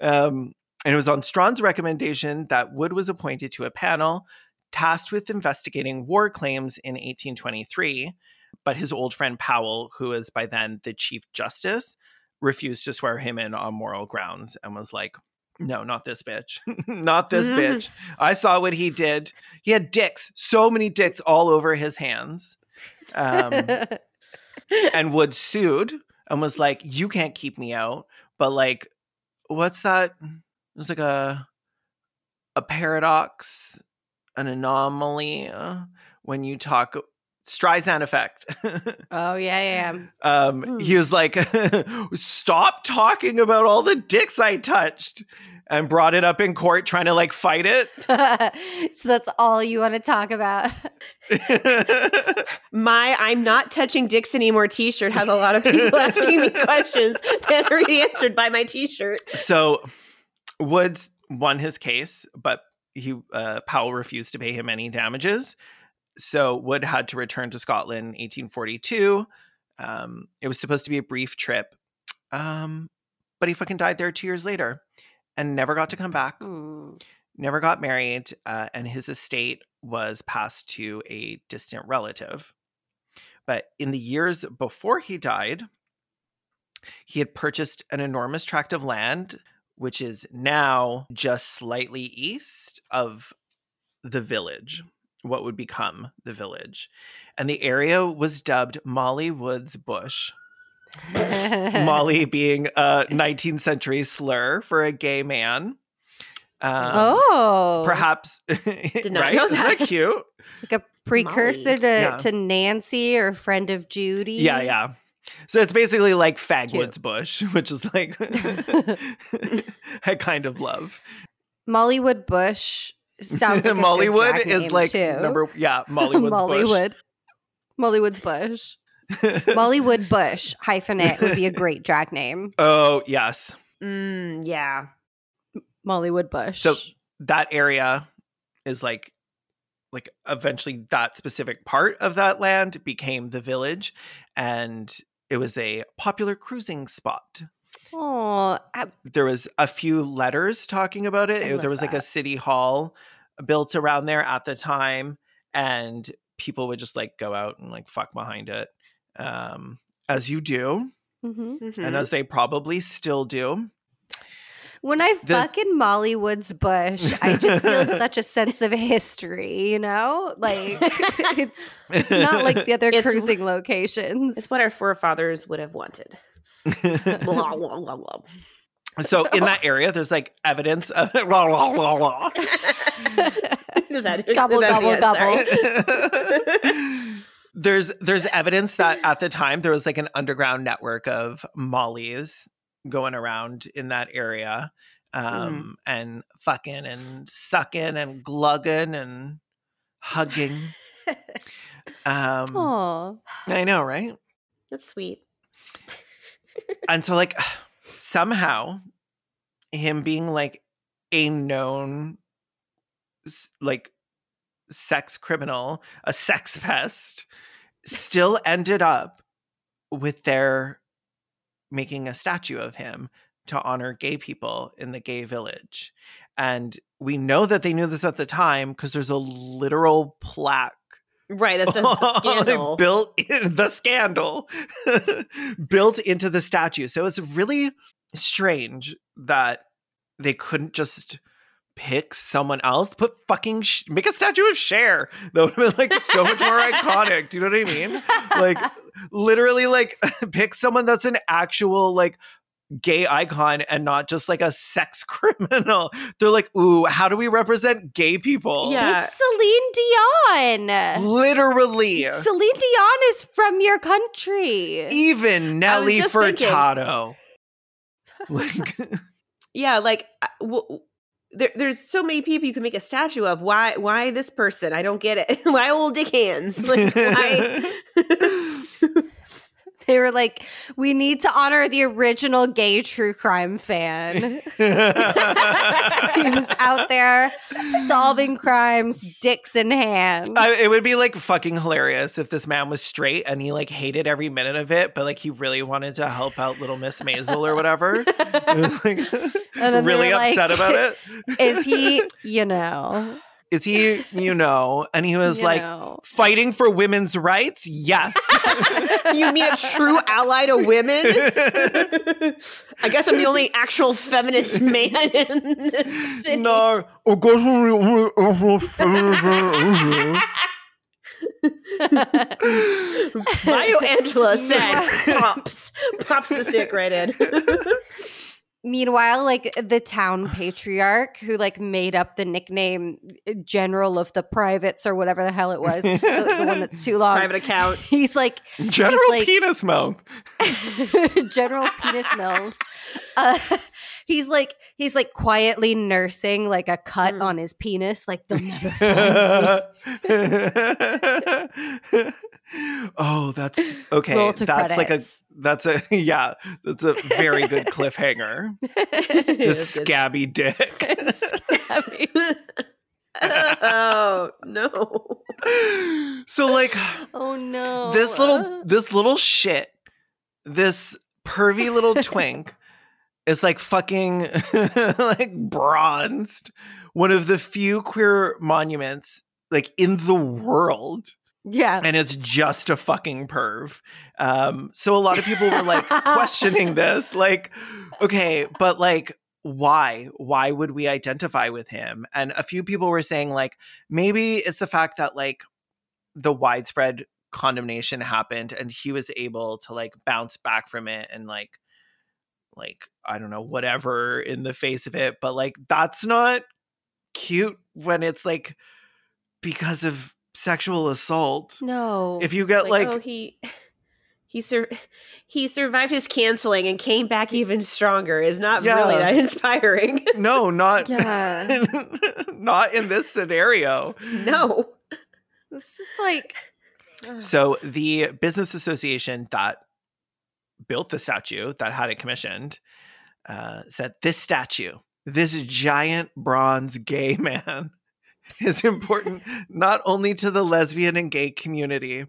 Um, and it was on Strachan's recommendation that Wood was appointed to a panel tasked with investigating war claims in 1823. But his old friend Powell, who was by then the Chief Justice, refused to swear him in on moral grounds and was like, no, not this bitch. [LAUGHS] not this Mhm. bitch. I saw what he did. He had dicks, so many dicks all over his hands. Um, [LAUGHS] and Wood sued and was like, "You can't keep me out." But like, what's that? It was like a a paradox, an anomaly uh, when you talk Streisand effect. [LAUGHS] oh yeah, yeah. um, he was like, [LAUGHS] "Stop talking about all the dicks I touched," and brought it up in court, trying to like fight it. [LAUGHS] so that's all you want to talk about. [LAUGHS] My I'm not touching dicks anymore t-shirt has a lot of people [LAUGHS] asking me questions that are answered by my t-shirt. so Woods won his case, but he uh, Powell refused to pay him any damages. So Wood had to return to Scotland in 1842. Um, it was supposed to be a brief trip, um, but he fucking died there two years later and never got to come back. Hmm. Never got married, uh, and his estate was passed to a distant relative. But in the years before he died, he had purchased an enormous tract of land, which is now just slightly east of the village, what would become the village. And the area was dubbed Molly Woods Bush. [LAUGHS] Molly being a 19th century slur for a gay man. Um, oh, perhaps [LAUGHS] Did not right? know Isn't that. cute? like a precursor to, Yeah. to Nancy or friend of Judy. Yeah, yeah. So it's basically like Fagwoods Bush, [LAUGHS] which is like a kind of love. Mollywood Bush sounds like Mollywood is like too. number yeah, Mollywood's Mollywood. Mollywood's Bush. [LAUGHS] Bush. Mollywood Bush hyphenate would be a great drag name. [LAUGHS] oh yes, Mm, yeah. Mollywood Bush. So- that area is like like eventually that specific part of that land became the village, and it was a popular cruising spot. oh, I- there was a few letters talking about it. I It- love there was like a city hall built around there at the time, and people would just like go out and like fuck behind it, um, as you do, mhm. Mhm. and as they probably still do. when I This- fucking Mollywood's Bush, I just feel [LAUGHS] such a sense of history. You know, like [LAUGHS] it's it's not like the other It's- cruising locations. it's what our forefathers would have wanted. [LAUGHS] Blah, blah, blah, blah. so in that area, there's like evidence of blah, blah, blah, blah. Does that Gobble, does that- gobble, yeah, sorry. There's there's evidence that at the time there was like an underground network of mollies going around in that area um and fucking and sucking and glugging and hugging. [LAUGHS] Um Oh, i know right? That's sweet. and so like [LAUGHS] somehow him being like a known like sex criminal a sex [LAUGHS] pest still ended up with their making a statue of him to honor gay people in the gay village and we know that they knew this at the time because there's a literal plaque Right. That says the [LAUGHS] scandal. built in the scandal [LAUGHS] built into the statue. So it's really strange that they couldn't just pick someone else, put fucking sh- make a statue of Cher. [LAUGHS] That would have been like so much more [LAUGHS] iconic. Do you know what I mean? Like literally, like [LAUGHS] pick someone that's an actual like gay icon and not just like a sex criminal. They're like, ooh, how do we represent gay people? Yeah. it's Celine Dion. Literally. Celine Dion is from your country. even Nelly just thinking- Furtado. Like, yeah. Like, uh, w- there, there's so many people you can make a statue of. Why? Why this person? I don't get it. [LAUGHS] why old dick hands? Like, why? [LAUGHS] [LAUGHS] they were like, we need to honor the original gay true crime fan. [LAUGHS] he was out there solving crimes, dicks in hand. I, it would be like fucking hilarious if this man was straight and he like hated every minute of it, but like he really wanted to help out little Miss Maisel or whatever. [LAUGHS] [LAUGHS] like, And then really were like, upset about it. Is he, you know, Is he, you know? And he was you like, know. fighting for women's rights? Yes. [LAUGHS] you mean a true ally to women? [LAUGHS] I guess I'm the only actual feminist man in this city. no. Bio Angela said [LAUGHS] pops. Pops the stick right in. Meanwhile, like the town patriarch who like made up the nickname uh, General of the Privates or whatever the hell it was, the, the one that's too long. Private accounts. [LAUGHS] He's like General like- Penis Mouth. [LAUGHS] General Penis Mills. Uh, he's like he's like quietly nursing like a cut Mm. on his penis, like they'll never find [LAUGHS] oh, that's okay. That's like a that's a [LAUGHS] yeah, that's a very good [LAUGHS] cliffhanger. the scabby dick. scabby. oh no. so like oh no! this little this little shit, this pervy little twink is like fucking [LAUGHS] like bronzed one of the few queer monuments like in the world yeah. and it's just a fucking perv. Um, so a lot of people were like [LAUGHS] questioning this, like, okay, but like, why? Why would we identify with him? And a few people were saying, like, maybe it's the fact that like the widespread condemnation happened and he was able to like bounce back from it and like like I don't know whatever in the face of it but like that's not cute when it's like because of sexual assault No. if you get like, oh he [LAUGHS] he sur- [LAUGHS] he survived his canceling and came back even stronger is not really that [LAUGHS] inspiring. no not yeah. not in this scenario no. this is like so the business association that built the statue that had it commissioned uh, said this statue this giant bronze gay [LAUGHS] man is important not only to the lesbian and gay community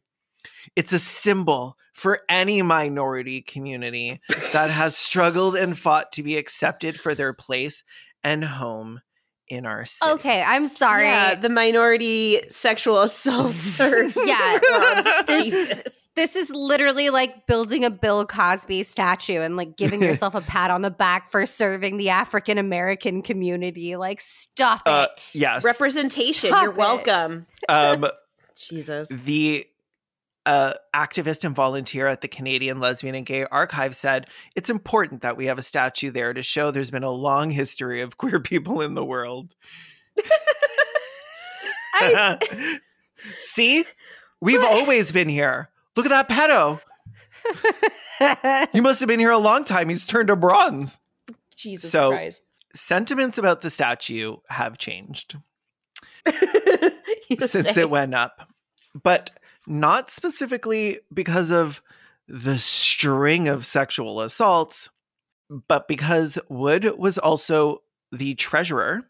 it's a symbol for any minority community that has struggled and fought to be accepted for their place and home in our city. okay. I'm sorry. Yeah, the minority sexual [LAUGHS] assaulters. Yeah, Um, [LAUGHS] this is- this is literally like building a Bill Cosby statue and like giving [LAUGHS] yourself a pat on the back for serving the African American community. Like, stop Uh, it. yes. representation. Stop You're it. welcome. um, Jesus. the uh, activist and volunteer at the Canadian Lesbian and Gay Archive said it's important that we have a statue there to show there's been a long history of queer people in the world. [LAUGHS] I, [LAUGHS] See, we've always been here. Look at that pedo. [LAUGHS] He must have been here a long time. He's turned to bronze. Jesus So- Christ. Sentiments about the statue have changed since say. it went up, but not specifically because of the string of sexual assaults, but because Wood was also the treasurer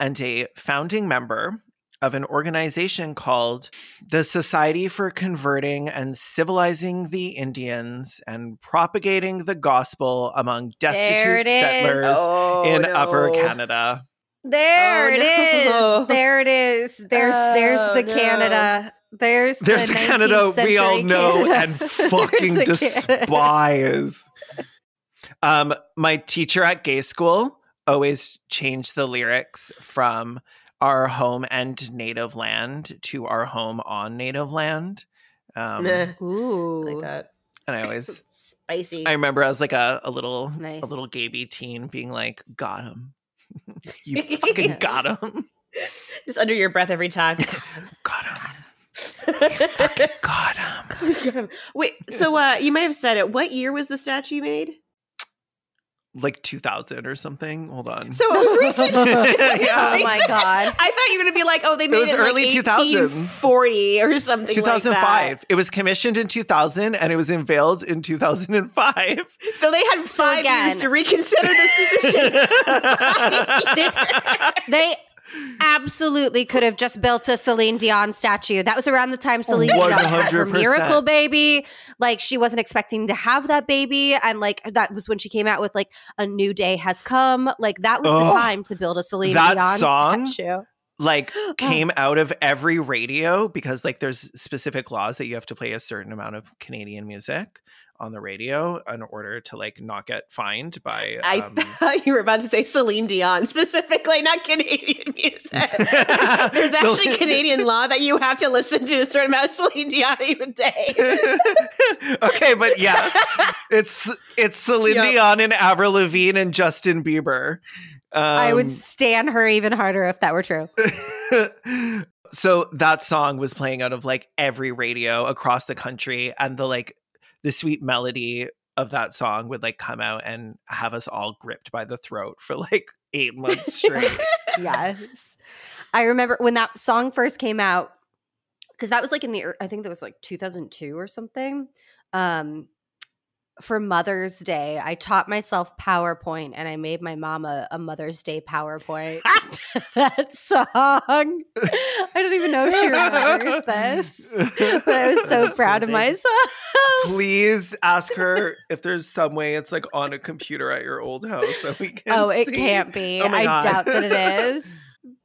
and a founding member of an organization called the Society for Converting and Civilizing the Indians and Propagating the Gospel Among Destitute. Settlers Oh, in Upper. Canada. There Oh, it is. no. There it is. There's there's [LAUGHS] Oh, the no. Canada. There's There's the Canada 19th we all know Canada. [LAUGHS] and fucking There's despise. Um, my teacher at gay school always changed the lyrics from our home and native land to our home on native land. Um, Nah, [LAUGHS] Ooh. like that. and I [LAUGHS] always, Spicy. I remember as like a, a little, Nice. a little gaby teen being like, "Got him, you fucking got him, Just under your breath every time. got him, [LAUGHS] [LAUGHS] got him." Wait, so uh, you might have said it. What year was the statue made? like 2000 or something. Hold on. So it was [LAUGHS] recent. Yeah. Oh my god. I thought you were gonna be like, oh, they made was it, in, early like 2000s. 40 or something. 2005. Like it was commissioned in 2000 and it was unveiled in 2005. So they had So five again- years to reconsider this decision. This they absolutely could have just built a Celine Dion statue. That was around the time Celine Dion had her miracle baby. Like she wasn't expecting to have that baby, and like that was when she came out with like a new day has come. Like that was the time to build a Celine that Dion song? statue. like [GASPS] came out of every radio because like there's specific laws that you have to play a certain amount of Canadian music on the radio in order to like not get fined by I [LAUGHS] um, thought you were about to say Celine Dion [LAUGHS] specifically, not Canadian music. [LAUGHS] There's actually Canadian law that you have to listen to a certain amount of Celine Dion a day. okay, but yes, it's it's Celine Yep. Dion and Avril Lavigne and Justin Bieber. Um, I would stand her even harder if that were true. so that song was playing out of like every radio across the country, and the like the sweet melody of that song would like come out and have us all gripped by the throat for like eight months straight. [LAUGHS] yes. I remember when that song first came out because that was like in the I think that was like 2002 or something. Um for Mother's Day, I taught myself PowerPoint and I made my mom a, a Mother's Day PowerPoint. [LAUGHS] [LAUGHS] that song. I don't even know if she remembers this, but I was so That's proud of myself. Please ask her if there's some way it's like on a computer at your old house that we can. Oh, it see. can't be. Oh my I God. doubt that it is. [LAUGHS]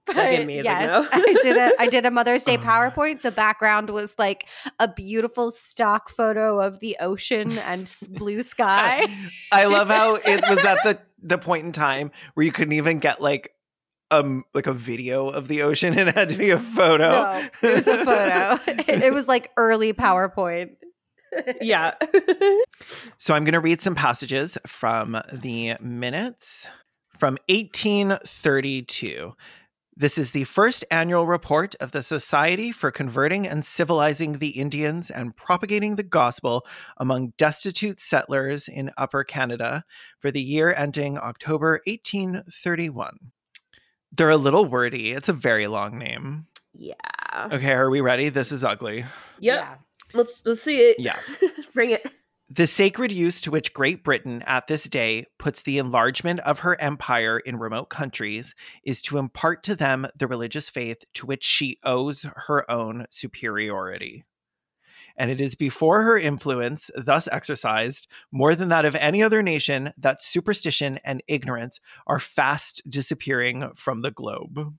But amazing, yes. I did a I did a Mother's Day Oh. [LAUGHS] PowerPoint. The background was like a beautiful stock photo of the ocean and blue [LAUGHS] sky. I love how it was at the the point in time where you couldn't even get like um like a video of the ocean. It had to be a photo. No, it was a photo. it, it was like early PowerPoint. Yeah. [LAUGHS] So I'm going to read some passages from the minutes from 1832. This is the first annual report of the Society for Converting and Civilizing the Indians and Propagating the Gospel among Destitute Settlers in Upper Canada for the year ending October 1831. They're a little wordy. It's a very long name. Yeah. Okay, are we ready? This is ugly. Yep. Let's let's see it. Yeah. [LAUGHS] Bring it. The sacred use to which Great Britain at this day puts the enlargement of her empire in remote countries is to impart to them the religious faith to which she owes her own superiority. And it is before her influence, thus exercised, more than that of any other nation, that superstition and ignorance are fast disappearing from the globe.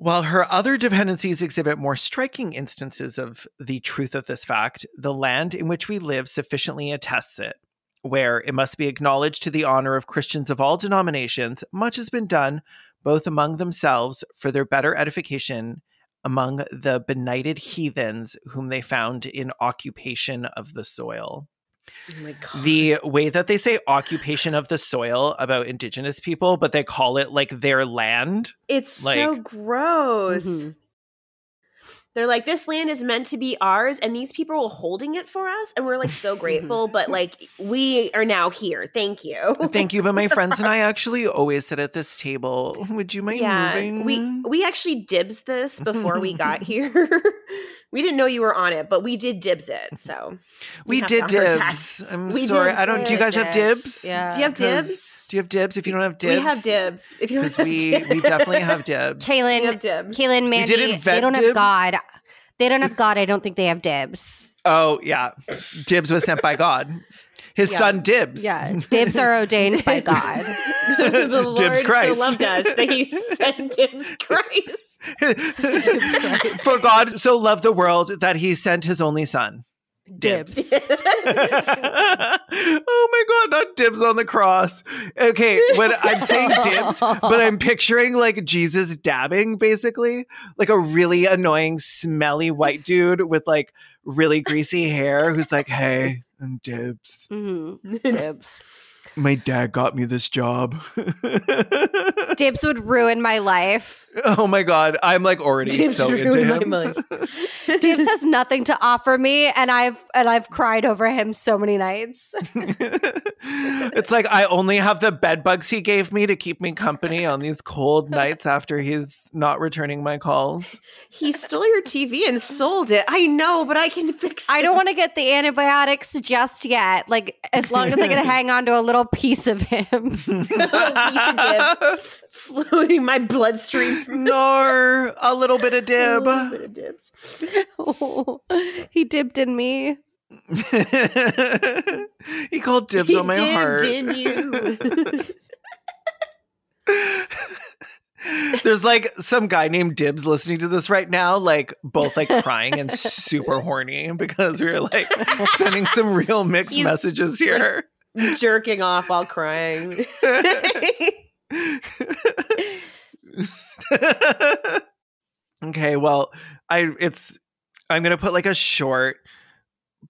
While her other dependencies exhibit more striking instances of the truth of this fact, the land in which we live sufficiently attests it. Where it must be acknowledged to the honor of Christians of all denominations, much has been done, both among themselves for their better edification, among the benighted heathens whom they found in occupation of the soil Oh my god. the way that they say occupation of the soil about indigenous people, but they call it like their land. it's so like- gross. Mhm. They're like, this land is meant to be ours, and these people are holding it for us, and we're like so [LAUGHS] grateful. but like, we are now here. Thank you. Thank you, but [LAUGHS] my friends and I actually always sit at this table. Would you mind yeah, moving? we we actually dibs this before we got [LAUGHS] here. We didn't know you were on it, but we did dibs it. So [LAUGHS] We you have did dibs. I'm We sorry. did I don't. Do you guys have dibs. dibs? Yeah. do you have 'Cause- dibs? Do you have dibs? If you don't have dibs, We have dibs. If you don't have we dibs. we definitely have dibs. [LAUGHS] we Caelan, have dibs. Caelan, Mandy, did they don't dibs? have God. They don't have [LAUGHS] God. I don't think they have dibs. Oh yeah, dibs was sent by God. His Yeah. son dibs. Yeah, dibs are ordained by God. the Lord Dibs Christ. so loved us that he sent dibs Christ. For God so loved the world that he sent his only son. Dibs. [LAUGHS] oh my god, not dibs on the cross. Okay, when I'm saying dibs, but I'm picturing like Jesus dabbing basically, like a really annoying, smelly white dude with like really greasy hair who's like, hey, I'm dibs. Mhm. [LAUGHS] Dibs. My dad got me this job. [LAUGHS] Dibs would ruin my life. oh my god, I'm like already Dibs so into him. [LAUGHS] Dibs has nothing to offer me, and I've and I've cried over him so many nights. [LAUGHS] it's like I only have the bed bugs he gave me to keep me company on these cold nights after he's not returning my calls. He stole your TV and sold it. I know, but I can fix it. I don't want to get the antibiotics just yet. Like as long as I can [LAUGHS] hang on to a little piece of him. [LAUGHS] [LAUGHS] piece of dibs floating my bloodstream. Nor a little bit of A dib. little bit of dibs. Oh, he dipped in me. he called dibs He on my did, heart. didn't you? There's like some guy named Dibs listening to this right now, like both like crying and super [LAUGHS] horny because we are like sending some real mixed He's, messages here. Jerking off while crying. [LAUGHS] okay, well, I it's I'm gonna put like a short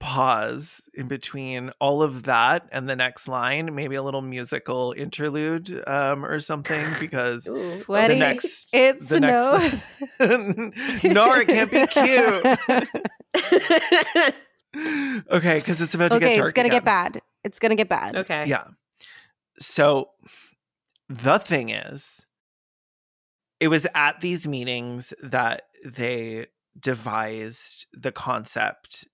pause in between all of that and the next line, maybe a little musical interlude um or something [SIGHS] because Ooh. Sweaty. the next it's the no. next [LAUGHS] [LAUGHS] no it can't be cute [LAUGHS] okay because it's about to okay, get dark it's gonna again. get bad. It's gonna get bad. okay. yeah so the thing is it was at these meetings that they devised the concept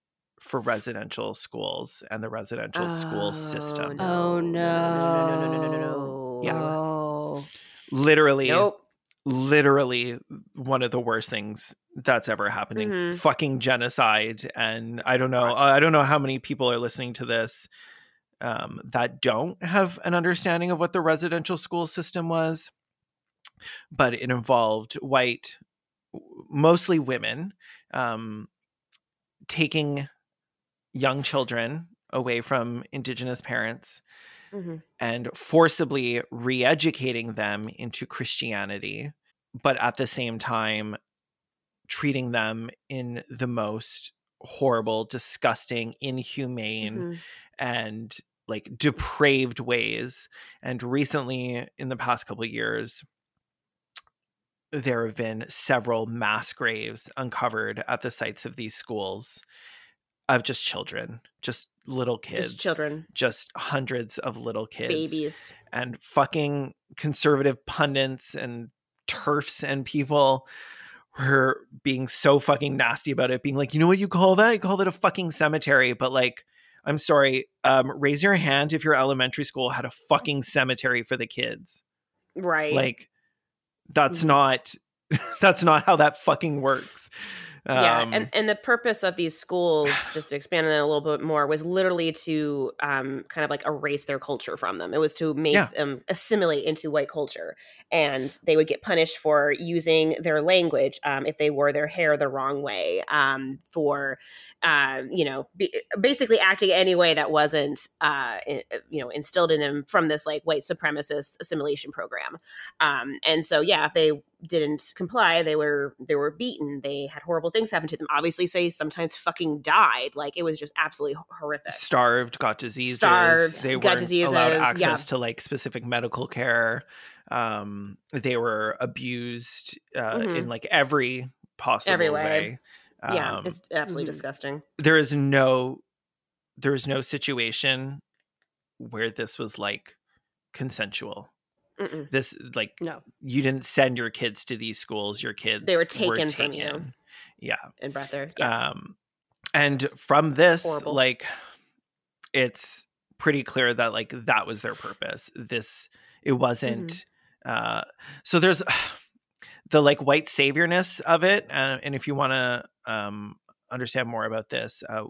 for residential schools and the residential school system Oh, No, no, no, no, no, no, no. no. Yeah. Oh. literally Nope. literally one of the worst things that's ever happening Mhm. fucking genocide and i don't know i don't know how many people are listening to this um, that don't have an understanding of what the residential school system was but it involved white mostly women um, taking young children away from indigenous parents Mhm. and forcibly re-educating them into Christianity, but at the same time treating them in the most horrible, disgusting, inhumane, Mhm. and like depraved ways. And recently, in the past couple of years, there have been several mass graves uncovered at the sites of these schools of just children, just little kids, Just children, just hundreds of little kids babies. and fucking conservative pundits and turfs and people were being so fucking nasty about it being like you know what you call that you call that a fucking cemetery but like i'm sorry um raise your hand if your elementary school had a fucking cemetery for the kids Right. like that's Mhm. not [LAUGHS] that's not how that fucking works yeah Um, and, and the purpose of these schools just to expand on that a little bit more was literally to um, kind of like erase their culture from them it was to make Yeah. them assimilate into white culture and they would get punished for using their language um, if they wore their hair the wrong way um, for uh, you know be, basically acting any way that wasn't uh, in, you know instilled in them from this like white supremacist assimilation program um, and so yeah if they didn't comply they were they were beaten they had horrible things happen to them obviously say sometimes fucking died like it was just absolutely horrific starved, got diseases. Starved, they got weren't diseases, allowed yeah. access to like specific medical care. Um, they were abused uh, in Mhm. like every possible Every way. way. yeah Um, it's absolutely mhm. disgusting there is no there is no situation where this was like consensual. Mm-mm. This like No. you didn't send your kids to these schools. Your kids They were taken from you. Yeah. and breath there yeah Um, and from this, Horrible. like, it's pretty clear that like that was their purpose. This it wasn't. Uh, so there's [SIGHS] the like white saviorness of it, uh, and if you want to um, understand more about this, uh,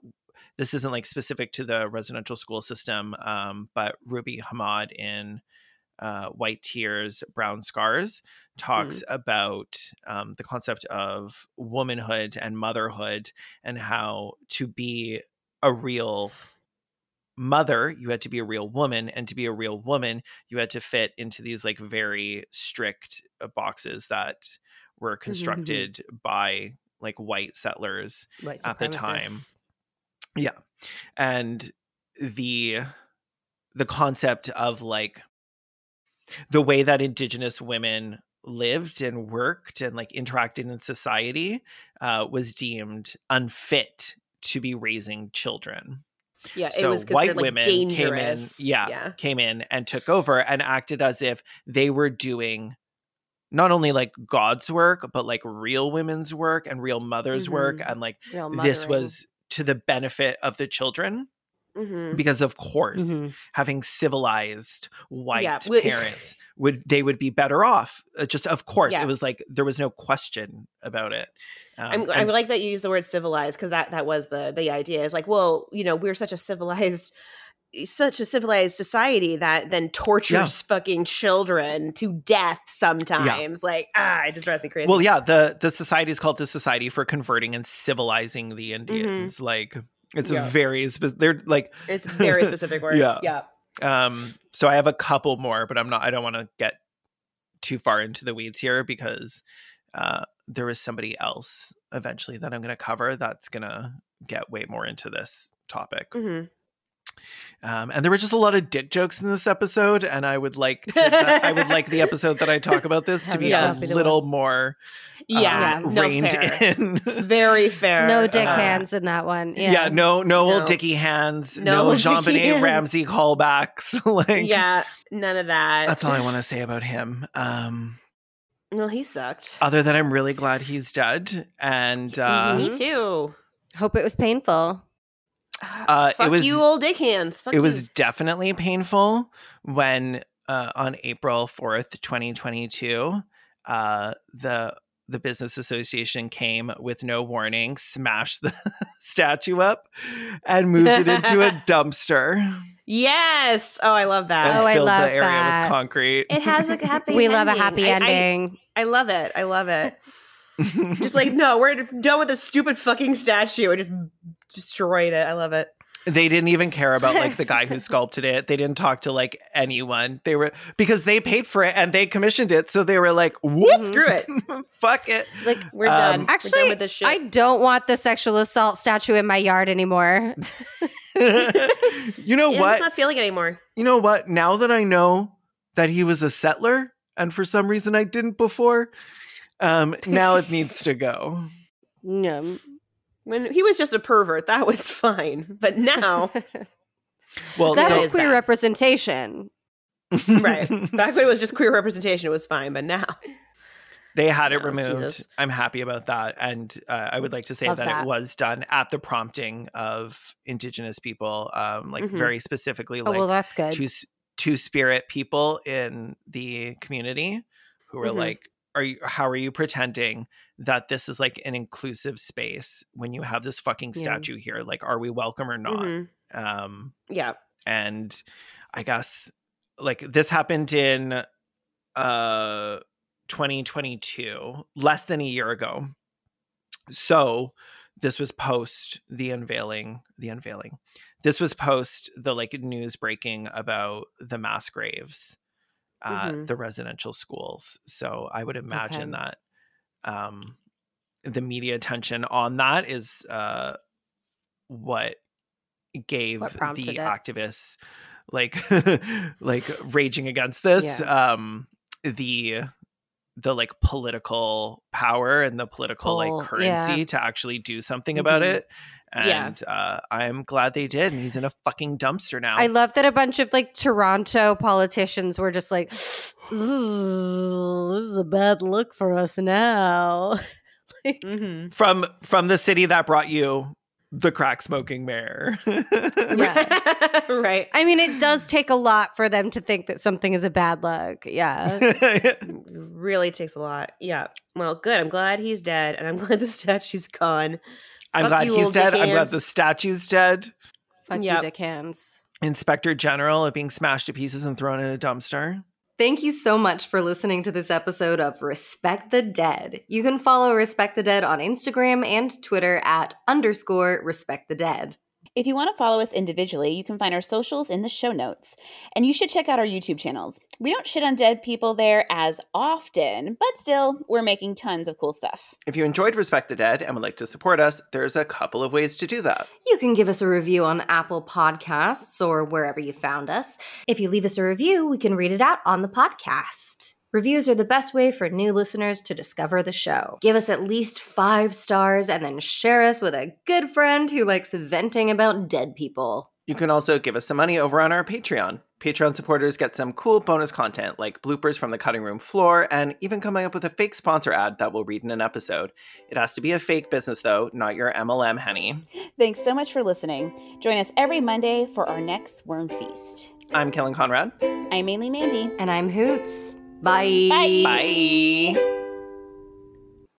this isn't like specific to the residential school system, um, but Ruby Hamad in uh, White Tears, Brown Scars talks about um, the concept of womanhood and motherhood and how to be a real mother you had to be a real woman and to be a real woman you had to fit into these like very strict uh, boxes that were constructed by like white settlers White at the time. Yeah. and the the concept of like the way that indigenous women lived and worked and like interacted in society uh, was deemed unfit to be raising children. Yeah, it so was white like women came in, yeah, yeah. came in and took over and acted as if they were doing not only like God's work, but like real women's work and real mothers' work, Mhm. and like Real this was to the benefit of the children Mhm. because of course Mhm. having civilized white we- parents would they would be better off Uh, just of course Yeah. it was like there was no question about it um, I'm, I like that you use the word civilized because that that was the the idea. Is like, well, you know, we're such a civilized, such a civilized society that then tortures fucking children to death sometimes. Like, ah, it just drives me crazy. well yeah the the society is called the society for converting and civilizing the Mm-hmm. indians like it's Yeah. a very specific. they're like it's very [LAUGHS] specific word. Yeah. yeah. um so i have a couple more but i'm not i don't want to get too far into the weeds here because uh there is somebody else eventually that i'm going to cover that's going to get way more into this topic Mhm. Um and there were just a lot of dick jokes in this episode and i would like to, that- i would like the episode that i talk about this to be yeah. a Be the little more Yeah, um, no reined fair. in Very fair. No dick Uh, hands in that one. yeah. Yeah. no no, No. old dicky hands No no, old jean dicky benet ramsey callbacks [LAUGHS] like yeah, none of that. that's all i want to say about him um Well, he sucked. other than i'm really glad he's dead and uh Me too. Hope it was painful. Uh, it was- you, old dick hands. Fuck it was definitely painful when uh, on April 4th, 2022, uh, the the business association came with no warning, smashed the [LAUGHS] statue up and moved it into a [LAUGHS] dumpster Yes. Oh, I love and that. Oh, I love the area that. with concrete. It has a happy. [LAUGHS] we love a ending. happy I- I- ending. I, love it. I love it. Just like no, we're done with this stupid fucking statue. I just destroyed it. I love it. they didn't even care about like the guy who [LAUGHS] sculpted it. They didn't talk to like anyone. They were because they paid for it and they commissioned it, so they were like, "Whoop, Screw it. [LAUGHS] fuck it." like We're Um, done. we're Actually, done with this shit. I don't want the sexual assault statue in my yard anymore. [LAUGHS] you know Yeah, I'm what? not feeling it anymore. you know what? Now that I know that he was a settler, and for some reason I didn't before, um, now it needs to go. No. When he was just a pervert, that was [LAUGHS] fine. But now, [LAUGHS] Well, that so- was queer bad. representation. right back when it was just queer representation, it was fine. But now, [LAUGHS] they had it Oh, removed. Jesus. I'm happy about that, and uh, I would like to say that, that. it was done at the prompting of Indigenous people, um, like Mhm. very specifically, Oh, like well, that's good. two two spirit people in the community who were Mhm. like are you how are you pretending that this is like an inclusive space when you have this fucking Yeah. statue here? Like are we welcome or not? Mhm. um yeah, and i guess like this happened in uh 2022 less than a year ago. So this was post the unveiling the unveiling. This was post the like news breaking about the mass graves at Mhm. the residential schools so i would imagine Okay. that um the media attention on that is uh what gave What the it. activists like [LAUGHS] like raging against this um the the like political power and the political Pull, like currency yeah. to actually do something about Mhm. it Yeah. and uh i'm glad they did and he's in a fucking dumpster now I love that a bunch of like Toronto politicians were just like, Ooh, this is a bad look for us now. [LAUGHS] Like, Mhm. from from the city that brought you the crack smoking mayor [LAUGHS] Yeah. [LAUGHS] right. I mean, it does take a lot for them to think that something is a bad look. [LAUGHS] Yeah. Really takes a lot. Yeah. Well, good. I'm glad he's dead, and I'm glad the statue's gone. i'm Fuck glad you, he's dead dick i'm glad the statue's dead Fuck Yep. you, dick hands. inspector general of being smashed to pieces and thrown in a dumpster Thank you so much for listening to this episode of Respect the Dead. You can follow Respect the Dead on Instagram and Twitter at underscore Respect the Dead. If you want to follow us individually, you can find our socials in the show notes. And you should check out our YouTube channels. We don't shit on dead people there as often, but still, we're making tons of cool stuff. If you enjoyed Respect the Dead and would like to support us, there's a couple of ways to do that. You can give us a review on Apple Podcasts or wherever you found us. If you leave us a review, we can read it out on the podcast. Reviews are the best way for new listeners to discover the show. Give us at least five stars and then share us with a good friend who likes venting about dead people. You can also give us some money over on our Patreon. Patreon supporters get some cool bonus content like bloopers from the cutting room floor and even coming up with a fake sponsor ad that we'll read in an episode. It has to be a fake business though, not your MLM honey. Thanks so much for listening. Join us every Monday for our next Worm Feast. I'm Caelan Conrad. I'm mainly Mandy. And I'm Hoots. Bye. Bye. Bye.